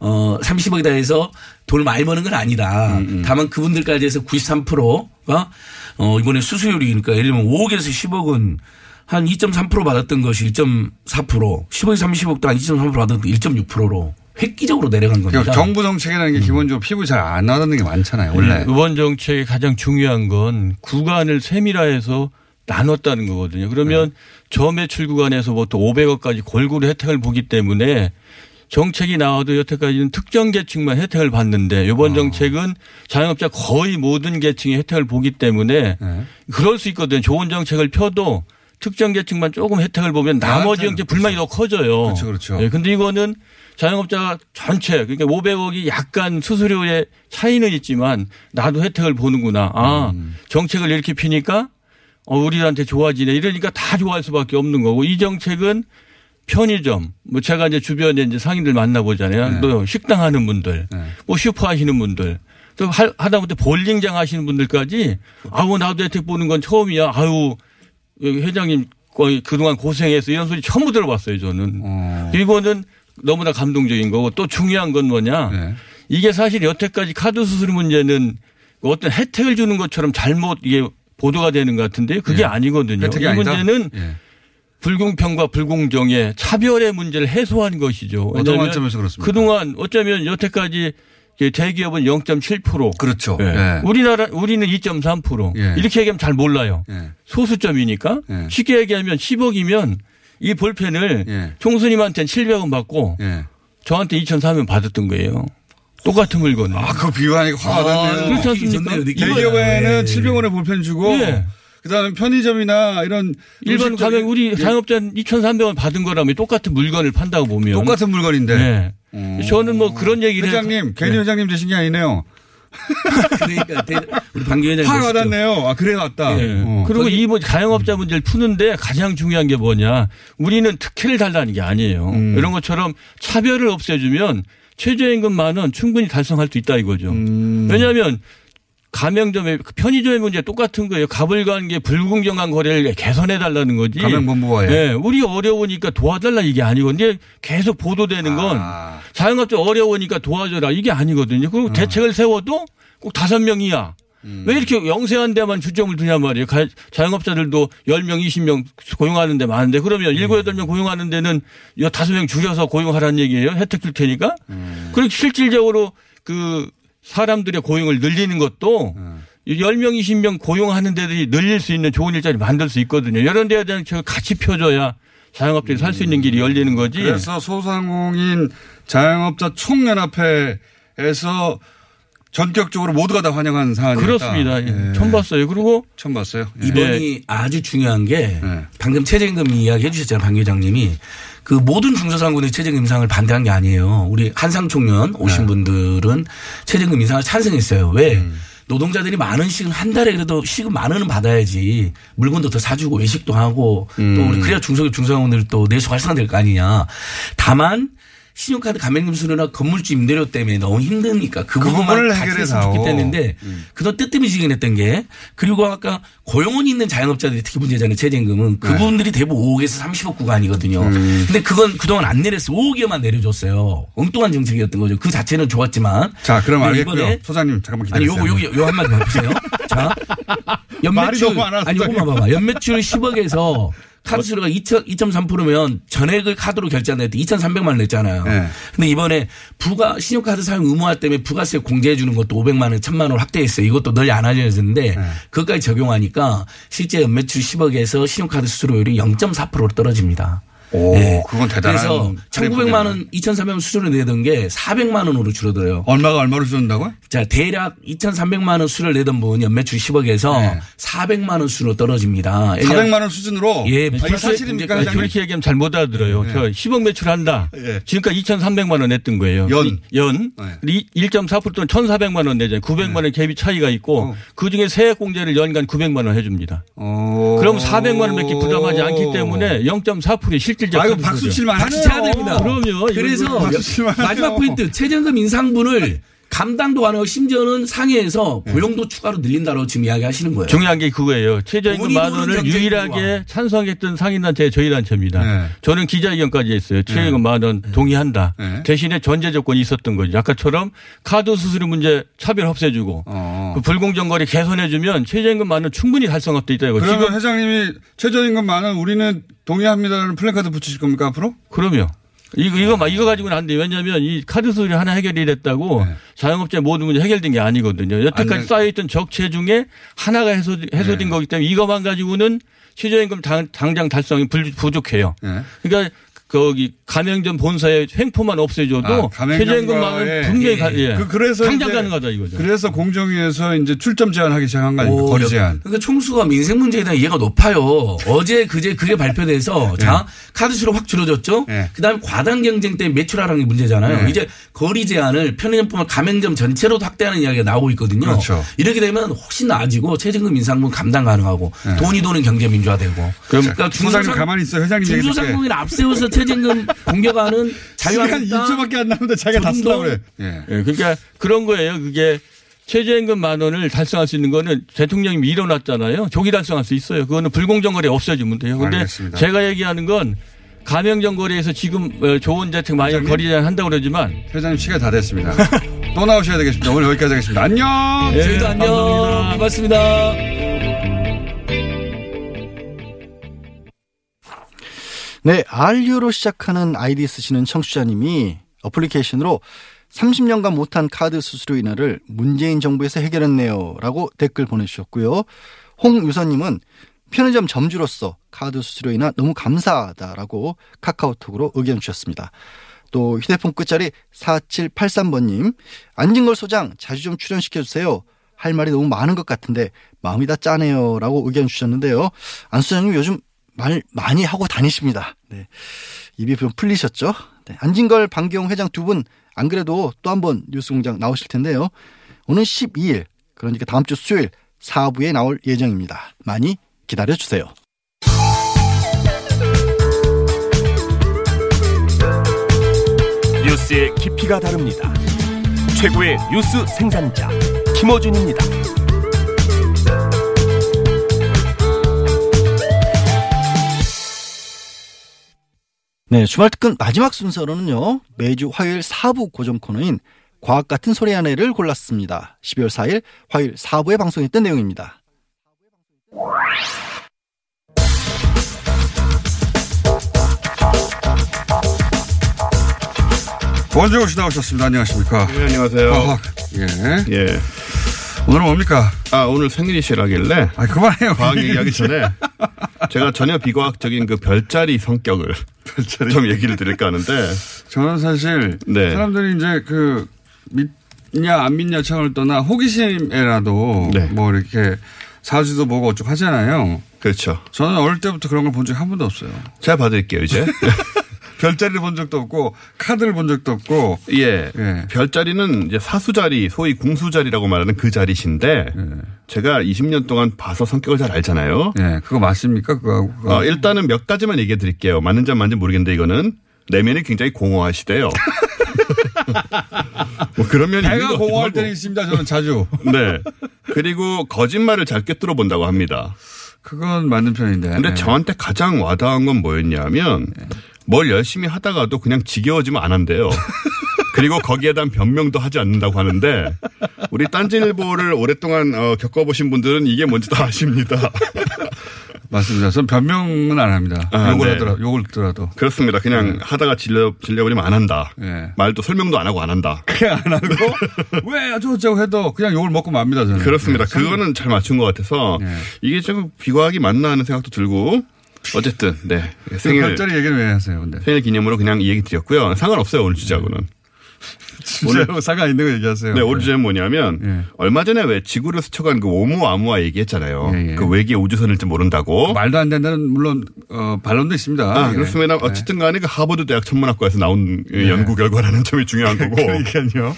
어 30억이다 해서 돈을 많이 버는 건 아니다. 음, 다만 그분들까지 해서 93%가 어 이번에 수수율이 그러니까 예를 들면 5억에서 10억은 한 2.3% 받았던 것이 1.4%, 10억에서 30억도 한 2.3% 받았던 1.6%로 획기적으로 내려간 겁니다. 그러니까 정부 정책이라는 게 기본적으로 피부 잘안 나다는 게 많잖아요. 원래. 이번 정책의 가장 중요한 건 구간을 세밀화해서 나눴다는 거거든요. 그러면 저매출 구간에서부터 500억까지 골고루 혜택을 보기 때문에 정책이 나와도 여태까지는 특정 계층만 혜택을 받는데 이번 정책은 자영업자 거의 모든 계층이 혜택을 보기 때문에 네. 그럴 수 있거든요. 좋은 정책을 펴도 특정 계층만 조금 혜택을 보면 나머지 정책 불만이 더 커져요. 그렇죠, 그렇죠. 예, 근데 이거는 자영업자 전체 그러니까 500억이 약간 수수료의 차이는 있지만 나도 혜택을 보는구나. 아 음. 정책을 이렇게 피니까 어, 우리한테 좋아지네. 이러니까 다 좋아할 수밖에 없는 거고 이 정책은 편의점 뭐 제가 이제 주변에 이제 상인들 만나보잖아요. 네. 또 식당 하는 분들 네. 뭐 슈퍼 하시는 분들 또 할- 하다못해 볼링장 하시는 분들까지 아우 나도 혜택 보는 건 처음이야. 아유 회장님 거의 그동안 고생해서 이런 소리 처음 들어봤어요 저는. 어. 이거는 너무나 감동적인 거고 또 중요한 건 뭐냐. 네. 이게 사실 여태까지 카드 수수료 문제는 어떤 혜택을 주는 것처럼 잘못 이게 보도가 되는 것 같은데 그게 예. 아니거든요. 이? 문제는 예. 불공평과 불공정의 차별의 문제를 해소한 것이죠. 어떤 관점에서 그렇습니까? 그동안 어쩌면 여태까지 대기업은 0.7%. 그렇죠. 예. 예. 우리나라 우리는 2.3%. 예. 이렇게 얘기하면 잘 몰라요. 예. 소수점이니까 예. 쉽게 얘기하면 10억이면 이 볼펜을 예. 총수님한테는 700원 받고 예. 저한테 2,300원 받았던 거예요. 똑같은 물건을. 아, 그거 비교하니까 화가 나네요. 그렇지 않습니까? 대기업에는 네. 700원에 볼펜 주고 예. 그다음에 편의점이나 이런 일반 가면 우리 예. 자영업자는 2,300원 받은 거라면 똑같은 물건을 판다고 보면. 똑같은 물건인데. 네. 음. 저는 뭐 그런 얘기를 회장님, 괜히 네. 회장님 되신 게 아니네요. 그러니까 대- 우리 방 화가 보시죠. 와닿네요. 아, 그래 왔다. 예. 어. 그리고 이뭐 자영업자 문제를 푸는데 가장 중요한 게 뭐냐. 우리는 특혜를 달라는 게 아니에요. 음. 이런 것처럼 차별을 없애주면 최저임금 만원 충분히 달성할 수 있다 이거죠. 음. 왜냐하면 가맹점의 편의점의 문제 똑같은 거예요. 가불관계 불공정한 거래를 개선해 달라는 거지. 가맹본부와의. 네, 우리 어려우니까 도와달라 이게 아니고 근데 계속 보도되는 건 아. 자영업자 어려우니까 도와줘라 이게 아니거든요. 그리고 대책을 세워도 꼭 다섯 명이야. 왜 이렇게 영세한 데만 주점을 두냐 말이에요. 가- 자영업자들도 10명, 20명 고용하는 데 많은데 그러면 7, 8명 고용하는 데는 다섯 명 줄여서 고용하라는 얘기예요. 혜택 줄 테니까. 그리고 실질적으로 그 사람들의 고용을 늘리는 것도 10명, 20명 고용하는 데들이 늘릴 수 있는 좋은 일자리 만들 수 있거든요. 이런 데에 대한 저 같이 펴줘야 자영업자들이 살 수 있는 길이 열리는 거지. 그래서 소상공인 자영업자 총연합회에서 전격적으로 모두가 다 환영하는 사안이었다. 그렇습니다. 예. 처음 봤어요. 그리고 처음 봤어요. 예. 이번이 아주 중요한 게 네. 방금 최저임금 이야기 해주셨잖아요. 방 회장님이 그 모든 중소상공인의 최저임금 인상을 반대한 게 아니에요. 우리 한상 총련 오신 분들은 최저임금 인상을 찬성했어요. 왜? 노동자들이 많은 시급 한 달에 그래도 시급 만 원은 받아야지 물건도 더 사주고 외식도 하고 또 우리 그래야 중소기업 중소상공인들 또 내수 활성화될 거 아니냐. 다만 신용카드 가맹점 수료나 건물주 임대료 때문에 너무 힘드니까 그, 그 부분만 부분을 같이 해결해 했으면 다오. 좋겠다는데 그동안 뜨뜨미지근했던 게 그리고 아까 고용원 있는 자영업자들이 특히 문제잖아요. 최저임금은 그분들이 대부분 5억에서 30억 구간이거든요. 근데 그건 그동안 안 내렸어요. 5억에만 내려줬어요. 엉뚱한 정책이었던 거죠. 그 자체는 좋았지만. 자, 그럼 알겠고요. 소장님 잠깐만 아니 기다리세요. 요거 여기 요 한마디 봐보세요. 자 연매출 아니 요거만 봐봐. 연매출 10억에서 카드 수수료가 2.3%면 전액을 카드로 결제한다 때 2,300만 원 냈잖아요. 네. 근데 이번에 부가 신용카드 사용 의무화 때문에 부가세 공제해 주는 것도 500만 원, 1000만 원 확대했어요. 이것도 널리 안 알려졌는데 네. 그것까지 적용하니까 실제 연매출 10억에서 신용카드 수수료율이 0.4%로 떨어집니다. 오, 예. 그건 대단한. 그래서 할인 1,900만 원, 2,300만 원 수수료 내던 게 400만 원으로 줄어들어요. 얼마가 얼마로 주는다고요? 자, 대략 2,300만 원 수를 내던 분 연매출 10억에서 네. 400만 원 수로 떨어집니다. 400만 원 수준으로. 예, 불세 사실입니까, 문제까지 회장님? 그렇게 얘기하면 잘 못 알아들어요. 저 10억 매출한다. 예. 지금까지 2,300만 원 냈던 거예요. 연. 연. 네. 1.4% 또는 1,400만 원 내잖아요. 900만 원 갭이 차이가 있고 어. 그 중에 세액 공제를 연간 900만 원 해줍니다. 어. 그럼 400만 원밖에 부담하지 않기 때문에 0.4%의 실 질적 아이고, 박수. 칠만 하네요. 됩니다. 그럼요. 그래서 마지막. 포인트 최저임금 인상분을 감당도 안 하고 심지어는 상해에서 네. 고용도 추가로 늘린다고 지금 이야기하시는 거예요. 중요한 게 그거예요. 최저임금 만 원을 유일하게. 찬성했던 상인단체 저희 단체입니다. 네. 저는 기자회견까지 했어요. 최저임금 만원 동의한다. 네. 대신에 전제 조건이 있었던 거죠. 아까처럼 카드 수수료 문제 차별 없애주고 어. 그 불공정 거래 개선해주면 최저임금 만 원 충분히 달성할 수 있다고. 그러면 지금 회장님이 최저임금 만 원 우리는 동의합니다라는 플래카드 붙이실 겁니까 앞으로? 그럼요. 이거 이거 막 이거 가지고는 안 돼요. 왜냐하면 이 카드 수수료 하나 해결이 됐다고 네. 자영업자 모든 문제 해결된 게 아니거든요. 안 여태까지 돼. 쌓여있던 적체 중에 하나가 해소, 해소된 네. 거기 때문에 이것만 가지고는 최저임금 당, 당장 달성이 불- 부족해요. 네. 그러니까 거기 가맹점 본사의 횡포만 아, 없애줘도 가맹점과의- 최저임금만은 분명히 가, 예. 그 그래서 당장 이제 가능하다 이거죠. 그래서 공정위에서 이제 출점 제한하기 시작한 거 아닙니까? 오, 거리 여- 제한. 그러니까 총수가 민생 문제에 대한 이해가 높아요. 어제 그제 그게 발표돼서 자 카드 수로 확 줄어졌죠. 네. 그다음에 과당 경쟁 때문에 매출하라는 게 문제잖아요. 네. 이제 거리 제한을 편의점뿐만 가맹점 전체로도 확대하는 이야기가 나오고 있거든요. 그렇죠. 이렇게 되면 훨씬 나아지고 최저임금 인상분 감당 가능하고 돈이 도는 경제 민주화되고. 그럼 그러니까 소장님 가만히 있어요. 회장님. 중소상공인 앞세워서 최저임금 공격하는 시간 자유한국당 2초밖에 안 남는데 자기가 다 쓰려고 그래. 예. 예, 그러니까 그런 거예요. 그게 최저임금 만 원을 달성할 수 있는 거는 대통령이 밀어놨잖아요. 조기 달성할 수 있어요. 그거는 불공정 거래 없어지면 돼요. 알겠습니다. 제가 얘기하는 건 가맹점 거래에서 지금 어, 좋은 재택 많이 회장님? 거리 제한 한다고 그러지만 회장님 시간 다 됐습니다. 또 나오셔야 되겠습니다. 오늘 여기까지 하겠습니다. 안녕! 예, 저희도 안녕. 감사합니다. 고맙습니다. 네, RU로 시작하는 아이디 쓰시는 청취자님이 어플리케이션으로 30년간 못한 카드 수수료 인하를 문재인 정부에서 해결했네요. 라고 댓글 보내주셨고요. 홍유선님은 편의점 점주로서 카드 수수료 인하 너무 감사하다라고 카카오톡으로 의견 주셨습니다. 또 휴대폰 끝자리 4783번님, 안진걸 소장 자주 좀 출연시켜주세요. 할 말이 너무 많은 것 같은데 마음이 다 짜네요. 라고 의견 주셨는데요. 안 소장님 요즘 말 많이 하고 다니십니다. 네. 입이 좀 풀리셨죠? 네. 안진걸, 방기용 회장 두 분 안 그래도 또 한 번 뉴스공장 나오실 텐데요. 오늘 12일, 그러니까 다음 주 수요일 4부에 나올 예정입니다. 많이 기다려 주세요. 뉴스의 깊이가 다릅니다. 최고의 뉴스 생산자 김어준입니다. 네, 주말 특근 마지막 순서로는요. 매주 화요일 4부 고정 코너인 과학 같은 소리 하나를 골랐습니다. 12월 4일 화요일 4부에 방송했던 내용입니다. 원정호 씨 나오셨습니다. 안녕하십니까. 네, 안녕하세요. 과학. 예. 예. 오늘은 뭡니까? 아, 오늘 생일이시라길래 아, 그만해요. 과학 얘기하기 전에 제가 전혀 비과학적인 그 별자리 성격을 좀 얘기를 드릴까 하는데 저는 사실 네. 사람들이 이제 그 믿냐 안 믿냐 차원을 떠나 호기심에라도 네. 뭐 이렇게 사주도 보고 어쩌고 하잖아요. 그렇죠. 저는 어릴 때부터 그런 걸 본 적이 한 번도 없어요. 제가 봐드릴게요 이제. 별자리를 본 적도 없고 카드를 본 적도 없고 예. 예. 별자리는 이제 사수자리, 소위 궁수자리라고 말하는 그 자리신데 제가 20년 동안 봐서 성격을 잘 알잖아요. 예, 그거 맞습니까? 그거. 어, 일단은 몇 가지만 얘기해 드릴게요. 맞는지 안 맞는지 모르겠는데 이거는 내면이 굉장히 공허하시대요. 뭐 그런 면이 있는 것 공허할. 때는 있습니다. 저는 자주. 네. 그리고 거짓말을 잘 꿰뚫어 본다고 합니다. 그건 맞는 편인데. 근데 예. 저한테 가장 와닿은 건 뭐였냐면 뭘 열심히 하다가도 그냥 지겨워지면 안 한대요. 그리고 거기에 대한 변명도 하지 않는다고 하는데 우리 딴지일보를 오랫동안 어, 겪어보신 분들은 이게 뭔지 다 아십니다. 맞습니다. 전 변명은 안 합니다. 아, 욕을 네. 하더라, 욕을 듣더라도. 그렇습니다. 그냥 하다가 질려, 질려버리면 안 한다. 예. 말도 설명도 안 하고 안 한다. 그냥 안 하고 왜 어쩌고저쩌고 해도 그냥 욕을 먹고 맙니다. 저는. 그렇습니다. 네. 그거는 잘 맞춘 것 같아서 네. 이게 좀 비과학이 맞나 하는 생각도 들고 어쨌든 네그 생일 별자리 얘기는 왜 하세요? 근데 생일 기념으로 그냥 이 얘기 드렸고요. 상관없어요 오늘 주제하고는. 진짜 사가 있는 거 얘기하세요. 네, 오늘 주제는 뭐냐면 예. 얼마 전에 왜 지구를 스쳐간 그 오무 아무아 얘기했잖아요. 예, 예. 그 외계 우주선일지 모른다고. 말도 안 된다는 물론 어, 반론도 있습니다. 아, 예. 그렇습니다. 어쨌든 간에 그 하버드 대학 천문학과에서 나온 그 연구 결과라는 점이 중요한 거고. 그러니까요.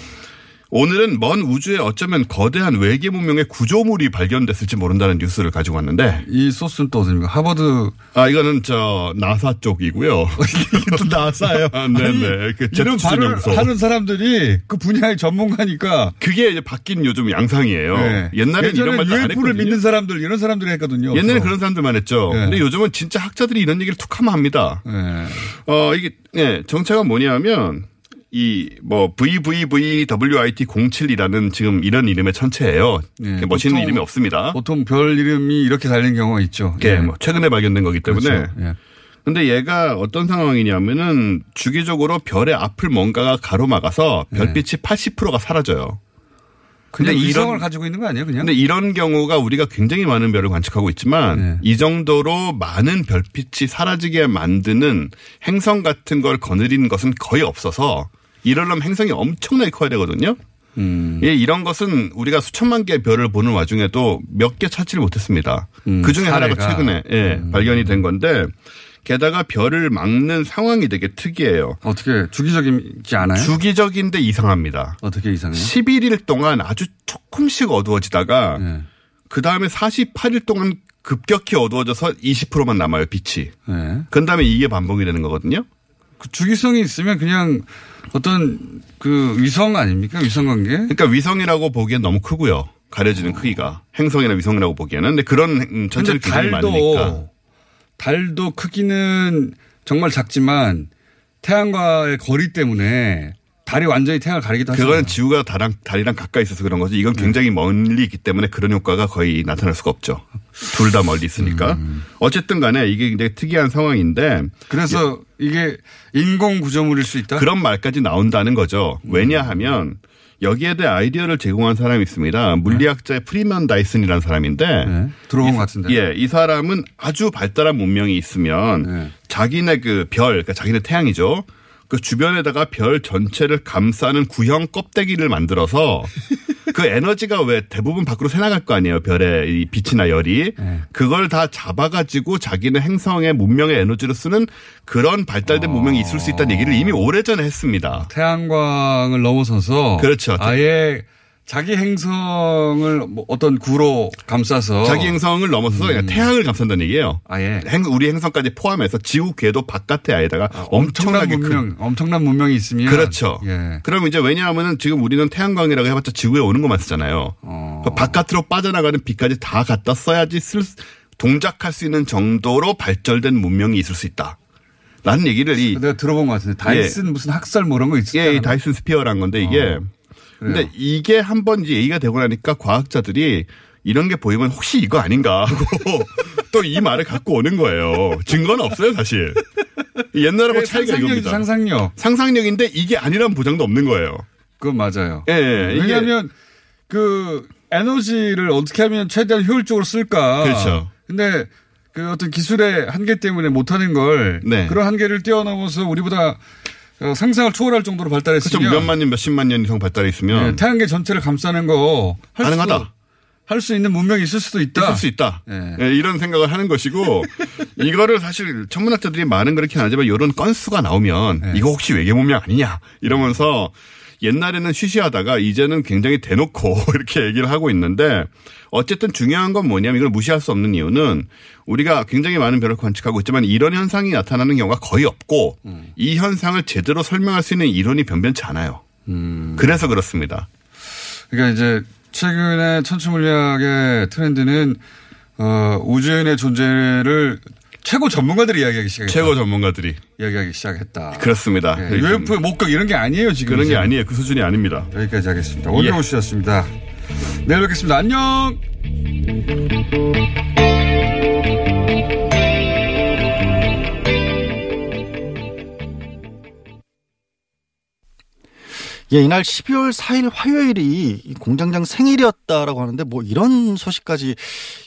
오늘은 먼 우주에 어쩌면 거대한 외계 문명의 구조물이 발견됐을지 모른다는 뉴스를 가지고 왔는데 이 소스는 또 어딥니까? 하버드 아 이거는 저 나사 쪽이고요. 또 나사요. 아, 네네. 그 이런 발을. 하는 사람들이 그 분야의 전문가니까 그게 이제 바뀐 요즘 양상이에요. 네. 옛날에는 이런 말도 안 했거든요. 믿는 사람들 이런 사람들이 했거든요. 옛날에. 그런 사람들만 했죠. 네. 근데 요즘은 진짜 학자들이 이런 얘기를 툭 하면 합니다. 예. 어, 이게, 예, 정체가 뭐냐면, 이, 뭐, VVVWIT 07이라는 지금 이런 이름의 천체예요. 예, 이렇게 멋있는 이름이 없습니다. 보통 별 이름이 이렇게 달린 경우가 있죠. 예, 뭐, 최근에 발견된 거기 때문에. 그렇죠. 예. 근데 얘가 어떤 상황이냐면은 주기적으로 별의 앞을 뭔가가 가로막아서 별빛이 80%가 사라져요. 근데 이성을 가지고 있는 거 아니에요, 그냥? 근데 이런 경우가 우리가 굉장히 많은 별을 관측하고 있지만 네. 이 정도로 많은 별빛이 사라지게 만드는 행성 같은 걸 거느리는 것은 거의 없어서 이러려면 행성이 엄청나게 커야 되거든요. 음. 예, 이런 것은 우리가 수천만 개의 별을 보는 와중에도 몇 개 찾지를 못했습니다. 음, 그 중에 하나가. 음. 최근에 예, 발견이 된 건데 게다가 별을 막는 상황이 되게 특이해요. 어떻게 주기적이지 않아요? 주기적인데 이상합니다. 어떻게 이상해요? 11일 동안 아주 조금씩 어두워지다가 예. 그 다음에 48일 동안 급격히 어두워져서 20%만 남아요, 빛이. 예. 그 다음에 이게 반복이 되는 거거든요. 그 주기성이 있으면 그냥 어떤 그 위성 아닙니까? 위성 관계? 그러니까 위성이라고 보기엔 너무 크고요. 가려지는 크기가. 행성이나 위성이라고 보기에는. 근데 그런 음, 전체를 굉장히 많으니까. 달도 달도 크기는 정말 작지만 태양과의 거리 때문에 달이 완전히 태양을 가리기도 하잖아요. 그거는 지구가 달랑, 달이랑 가까이 있어서 그런 거지. 이건 굉장히 멀리 있기 때문에 그런 효과가 거의 나타날 수가 없죠. 둘 다 멀리 있으니까. 어쨌든 간에 이게 굉장히 특이한 상황인데 그래서 이게 인공 구조물일 수 있다. 그런 말까지 나온다는 거죠. 왜냐하면 여기에 대해 아이디어를 제공한 사람이 있습니다. 물리학자의 프리먼 다이슨이라는 사람인데 네. 들어본 것 같은데. 예, 이 사람은 아주 발달한 문명이 있으면 네. 자기네 그 별, 그러니까 자기네 태양이죠. 그 주변에다가 별 전체를 감싸는 구형 껍데기를 만들어서 그 에너지가 왜 대부분 밖으로 새나갈 거 아니에요. 별의 이 빛이나 열이. 네. 그걸 다 잡아가지고 자기네 행성의 문명의 에너지로 쓰는 그런 발달된 문명이 있을 수 있다는 얘기를 이미 오래전에 했습니다. 태양광을 넘어서서 그렇죠. 아예 자기 행성을 뭐 어떤 구로 감싸서 자기 행성을 넘어서서 그냥 태양을 감싼다는 얘기예요. 아예 행- 우리 행성까지 포함해서 지구 궤도 바깥에 아예다가 아, 엄청난 엄청나게 큰 문명, 엄청난 문명이 있으면 그렇죠. 예. 그럼 이제 왜냐하면은 지금 우리는 태양광이라고 해봤자 지구에 오는 것만 쓰잖아요. 어. 그 바깥으로 빠져나가는 빛까지 다 갖다 써야지 쓸 수- 동작할 수 있는 정도로 발전된 문명이 있을 수 있다. 라는 얘기를 이, 내가 들어본 것 같은데 다이슨 무슨 학살 뭐 이런 거 있었잖아요. 예, 이 다이슨 스피어란 건데 이게 근데 이게 한번 이제 얘기가 되고 나니까 과학자들이 이런 게 보이면 혹시 이거 아닌가 하고 또 이 말을 갖고 오는 거예요. 증거는 없어요, 사실. 옛날하고 차이가 상상력이죠, 이겁니다. 상상력. 상상력인데 이게 아니란 보장도 없는 거예요. 그건 맞아요. 예, 예, 왜냐하면 그 에너지를 어떻게 하면 최대한 효율적으로 쓸까. 그렇죠. 근데 그 어떤 기술의 한계 때문에 못하는 걸 네. 그런 한계를 뛰어넘어서 우리보다 어, 상상을 초월할 정도로 그렇죠. 발달했으면 몇만 년, 몇십만 년 이상 발달해 있으면 네, 태양계 전체를 감싸는 거 할 가능하다. 할수 있는 문명이 있을 수도 있다. 있을 수 있다. 네. 예, 이런 생각을 하는 것이고 이거를 사실 천문학자들이 말은 그렇게 하지만 이런 건수가 나오면 네. 이거 혹시 외계 문명 아니냐 이러면서 옛날에는 쉬쉬하다가 이제는 굉장히 대놓고 이렇게 얘기를 하고 있는데 어쨌든 중요한 건 뭐냐면 이걸 무시할 수 없는 이유는 우리가 굉장히 많은 별을 관측하고 있지만 이런 현상이 나타나는 경우가 거의 없고 이 현상을 제대로 설명할 수 있는 이론이 변변치 않아요. 그래서 그렇습니다. 그러니까 이제 최근에 천추물리학의 트렌드는 어, 우주인의 존재를 최고 전문가들이 이야기하기 시작했다. 최고 전문가들이 이야기하기 시작했다. 그렇습니다. 네, UFO의 목격 이런 게 아니에요 지금. 그런 게 이제. 아니에요. 그 수준이 아닙니다. 여기까지 하겠습니다. 오늘 예. 오셨습니다. 내일 뵙겠습니다. 안녕. 예, 이날 12월 4일 화요일이 이 공장장 생일이었다라고 하는데 뭐 이런 소식까지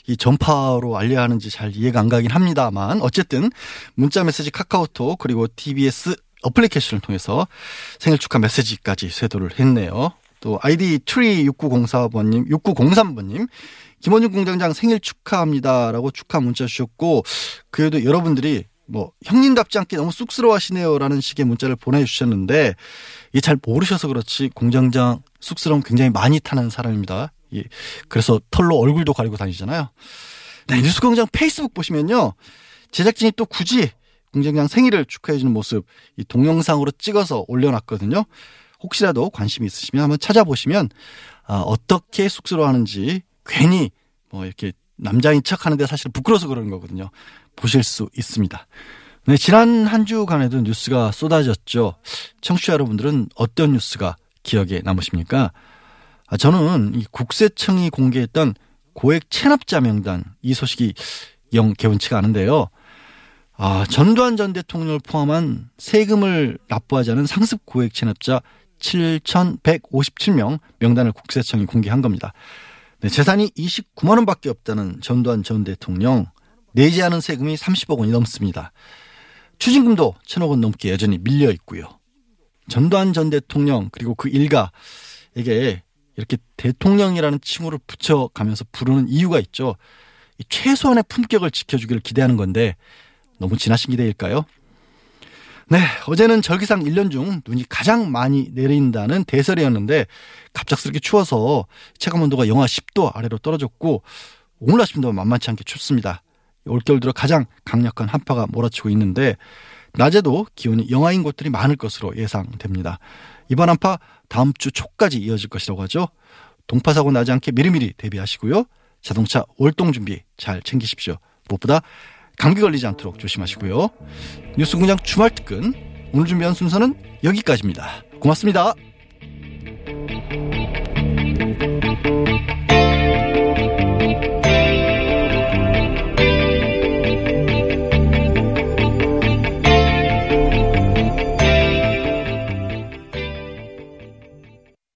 이 전파로 알려야 하는지 잘 이해가 안 가긴 합니다만 어쨌든 문자 메시지 카카오톡 그리고 TBS 어플리케이션을 통해서 생일 축하 메시지까지 쇄도를 했네요. 또 아이디 트리 6904번님, 6903번님, 김어준 공장장 생일 축하합니다라고 축하 문자 주셨고 그래도 여러분들이 뭐 형님답지 않게 너무 쑥스러워하시네요라는 식의 문자를 보내주셨는데 이게 잘 모르셔서 그렇지 공장장 쑥스러움 굉장히 많이 타는 사람입니다. 예. 그래서 털로 얼굴도 가리고 다니잖아요. 네, 뉴스공장 페이스북 보시면요. 제작진이 또 굳이 공장장 생일을 축하해주는 모습 이 동영상으로 찍어서 올려놨거든요. 혹시라도 관심이 있으시면 한번 찾아보시면 아, 어떻게 쑥스러워하는지 괜히 뭐 이렇게 남자인 척 하는데 사실 부끄러워서 그러는 거거든요. 보실 수 있습니다. 네, 지난 한 주간에도 뉴스가 쏟아졌죠. 청취자 여러분들은 어떤 뉴스가 기억에 남으십니까? 아, 저는 이 국세청이 공개했던 고액 체납자 명단 이 소식이 영 개운치가 않은데요. 아, 전두환 전 대통령을 포함한 세금을 납부하지 않은 상습 고액 체납자 7,157명 명단을 국세청이 공개한 겁니다. 네, 재산이 29만 원밖에 없다는 전두환 전 대통령 내지 않은 세금이 30억 원이 넘습니다. 추징금도 천억 원 넘게 여전히 밀려 있고요. 전두환 전 대통령 그리고 그 일가에게 이렇게 대통령이라는 칭호를 붙여가면서 부르는 이유가 있죠. 이 최소한의 품격을 지켜주기를 기대하는 건데 너무 지나신 기대일까요? 네, 어제는 절기상 1년 중 눈이 가장 많이 내린다는 대설이었는데 갑작스럽게 추워서 체감 온도가 영하 10도 아래로 떨어졌고 오늘 아침도 만만치 않게 춥습니다. 올겨울 들어 가장 강력한 한파가 몰아치고 있는데 낮에도 기온이 영하인 곳들이 많을 것으로 예상됩니다. 이번 한파 다음 주 초까지 이어질 것이라고 하죠. 동파 사고 나지 않게 미리미리 대비하시고요. 자동차 월동 준비 잘 챙기십시오. 무엇보다 감기 걸리지 않도록 조심하시고요. 뉴스공장 주말 특근 오늘 준비한 순서는 여기까지입니다. 고맙습니다.